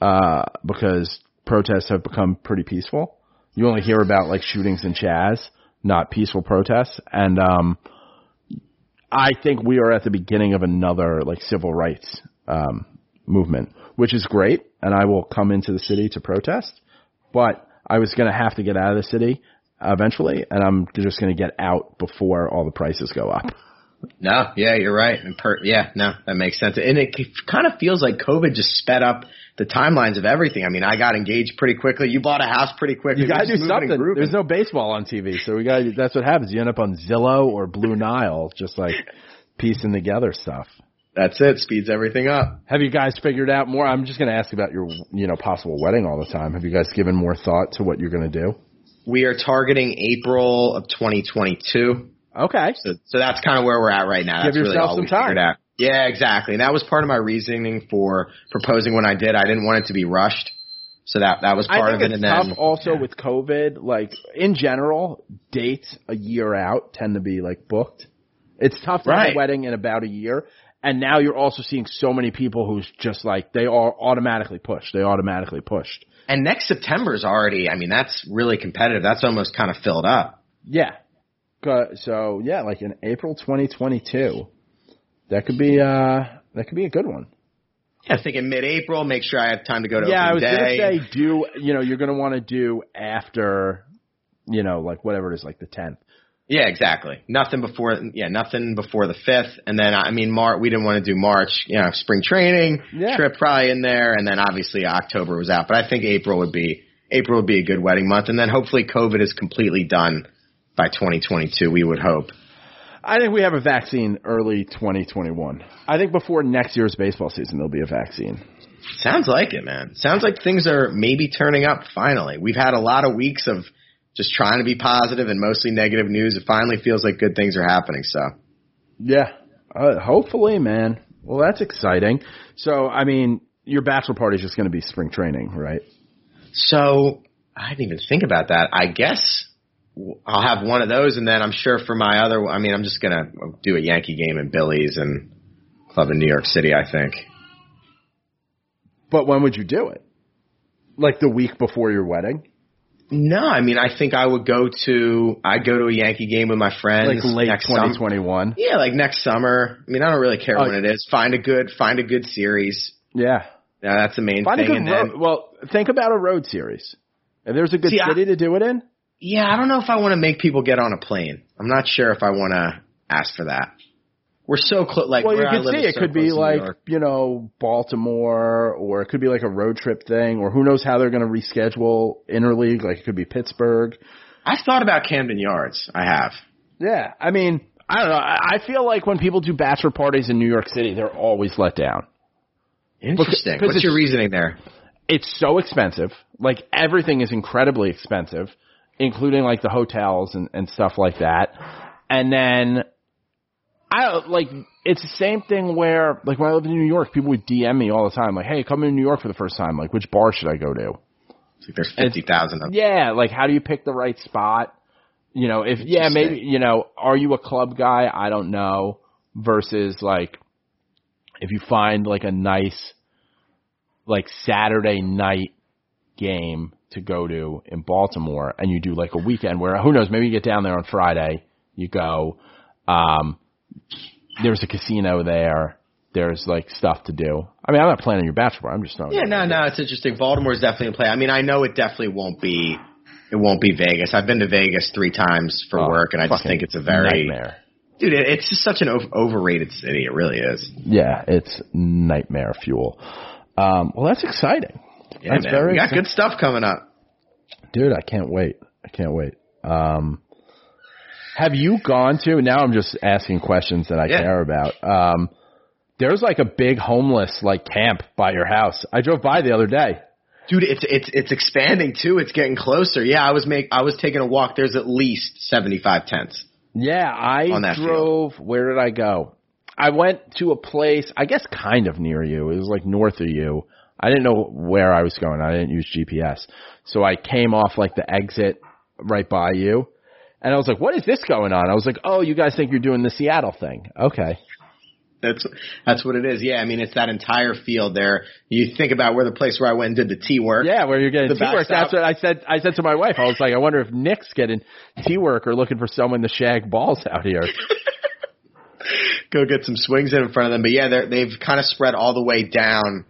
uh, because protests have become pretty peaceful. You only hear about like shootings in Chaz, not peaceful protests, and um, I think we are at the beginning of another like civil rights um, movement, which is great, and I will come into the city to protest. But I was going to have to get out of the city eventually, and I'm just going to get out before all the prices go up. No, yeah, you're right. And per, yeah, no, that makes sense. And it kind of feels like COVID just sped up the timelines of everything. I mean, I got engaged pretty quickly. You bought a house pretty quickly. You do just moving and something. There's no baseball on TV, so we got. That's what happens. You end up on Zillow or Blue Nile, just like piecing together stuff. That's it. Speeds everything up. Have you guys figured out more? I'm just going to ask about your, you know, possible wedding all the time. Have you guys given more thought to what you're going to do? We are targeting April of 2022. Okay. So, so that's kind of where we're at right now. Give That's really yourself all some figured time. out. Yeah, exactly. And that was part of my reasoning for proposing when I did. I didn't want it to be rushed. So that that was part I of think it. it's And tough then also with COVID. Like in general, dates a year out tend to be like booked. It's tough to have Right. a wedding in about a year. And now you're also seeing so many people who's just like they are automatically pushed. They automatically pushed. and next September is already. I mean, that's really competitive. That's almost kind of filled up. Yeah. So yeah, like in April 2022, that could be uh that could be a good one. Yeah, thinking mid-April. Make sure I have time to go to yeah, I was day. gonna say do you know you're gonna want to do after you know like whatever it is like the 10th. Yeah, exactly. Nothing before. Yeah, nothing before the fifth. And then I mean, Mar. We didn't want to do March. You know, spring training Yeah. trip probably in there, and then obviously October was out. But I think April would be April would be a good wedding month, and then hopefully COVID is completely done by 2022. We would hope. I think we have a vaccine early 2021. I think before next year's baseball season there'll be a vaccine. Sounds like it, man. Sounds like things are maybe turning up finally. We've had a lot of weeks of just trying to be positive and mostly negative news. It finally feels like good things are happening. So Yeah. Uh, hopefully, man. Well, that's exciting. So, I mean, your bachelor party is just going to be spring training, right? So I didn't even think about that. I guess I'll have one of those, and then I'm sure for my other. I mean, I'm just gonna do a Yankee game in Billy's and club in New York City. I think. But when would you do it? Like the week before your wedding? No, I mean, I think I would go to. I'd go to a Yankee game with my friends. Like late next sum- 2021? yeah, like next summer. I mean, I don't really care Oh. when it is. Find a good, find a good series. Yeah. Yeah, that's the main Find a good road. then, Well, think about a road series. If there's a good See, I- city to do it in, yeah, I don't know if I want to make people get on a plane. I'm not sure if I want to ask for that. We're so close. Like, well, you could see it so could be close to New like you know Baltimore, or it could be like a road trip thing, or who knows how they're going to reschedule interleague. Like it could be Pittsburgh. I've thought about Camden Yards. I have. Yeah, I mean, I don't know. I I feel like when people do bachelor parties in New York City, they're always let down. Interesting. because What's your reasoning there? It's so expensive. Like everything is incredibly expensive, including like the hotels and, and stuff like that. And then I like it's the same thing where like when I lived in New York, people would DM me all the time, like, "Hey, come to New York for the first time. Like, which bar should I go to?" It's like there's fifty thousand of them. Yeah, like how do you pick the right spot? You know, if yeah, maybe you know, are you a club guy? I don't know. Versus like if you find like a nice like Saturday night game to go to in Baltimore and you do like a weekend where who knows, maybe you get down there on Friday, you go, um there's a casino there, there's like stuff to do. I mean I'm not planning your bachelor, I'm just throwing Yeah, no, no, it's interesting. Baltimore's definitely a play. I mean, I know it definitely won't be. It won't be Vegas. I've been to Vegas three times for Oh, work, and I just think it's a very nightmare. dude. It, it's just such an ov- overrated city. It really is. Yeah, it's nightmare fuel. Um, well, that's exciting. Yeah, That's man. very we got exciting. good stuff coming up. Dude, I can't wait. I can't wait. Um, have you gone to, now I'm just asking questions that I Yeah. care about. Um, there's like a big homeless like camp by your house. I drove by the other day. Dude, it's it's it's expanding too. It's getting closer. Yeah, I was make I was taking a walk. There's at least seventy five tents. Yeah, I drove. Where did I go? I went to a place, I guess, kind of near you. It was like north of you. I didn't know where I was going. I didn't use GPS, so I came off like the exit right by you, and I was like, "What is this going on?" I was like, "Oh, you guys think you're doing the Seattle thing? Okay." That's that's what it is. Yeah, I mean it's that entire field there. You think about where the place where I went and did the T work. Yeah, where you're getting The T work. That's what I said. I said to my wife. I was like, I wonder if Nick's getting T work or looking for someone to shag balls out here. go get some swings in in front of them. But yeah, they're, they've kind of spread all the way down,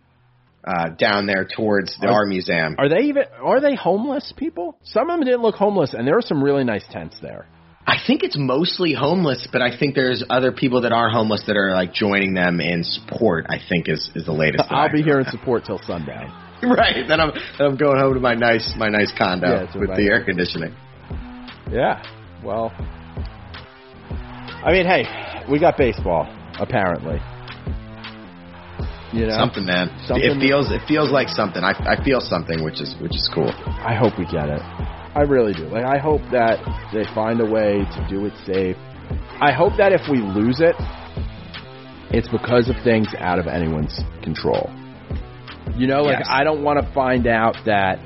uh, down there towards the Are- art museum. Are they even? Are they homeless people? Some of them didn't look homeless, and there were some really nice tents there. I think it's mostly homeless, but I think there's other people that are homeless that are like joining them in support. I think is is the latest. I'll be here in support till sundown. right. Then I'm then I'm going home to my nice my nice condo Yeah, with the air conditioning. Yeah. Well, I mean, hey, we got baseball apparently. You know, Something, man. Something- It feels it feels like something. I I feel something, which is which is cool. I hope we get it. I really do. Like, I hope that they find a way to do it safe. I hope that if we lose it, it's because of things out of anyone's control. You know, like Yes. I don't want to find out that.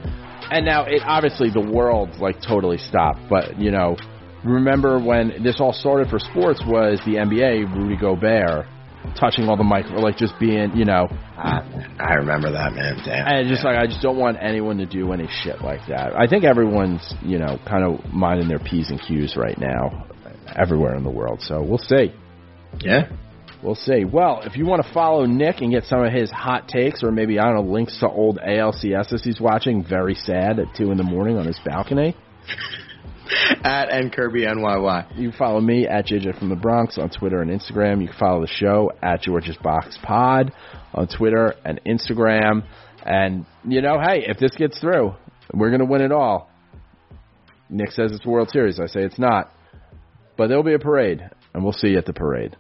And now, it obviously the world's like totally stopped. But you know, remember when this all started for sports was the NBA, Rudy Gobert touching all the mic, or like just being, you know, I, I remember that, man. Damn. and just like I just don't want anyone to do any shit like that. I think everyone's you know kind of minding their p's and q's right now, everywhere in the world. So we'll see. yeah. We'll see. Well, if you want to follow Nick and get some of his hot takes, or maybe I don't know links to old ALCSs he's watching, very sad at two in the morning on his balcony. At N Kirby NYY. You can follow me at JJ from the Bronx on Twitter and Instagram. You can follow the show at George's Box Pod on Twitter and Instagram. And, you know, hey, if this gets through, we're going to win it all. Nick says it's World Series. I say it's not. But there'll be a parade, and we'll see you at the parade.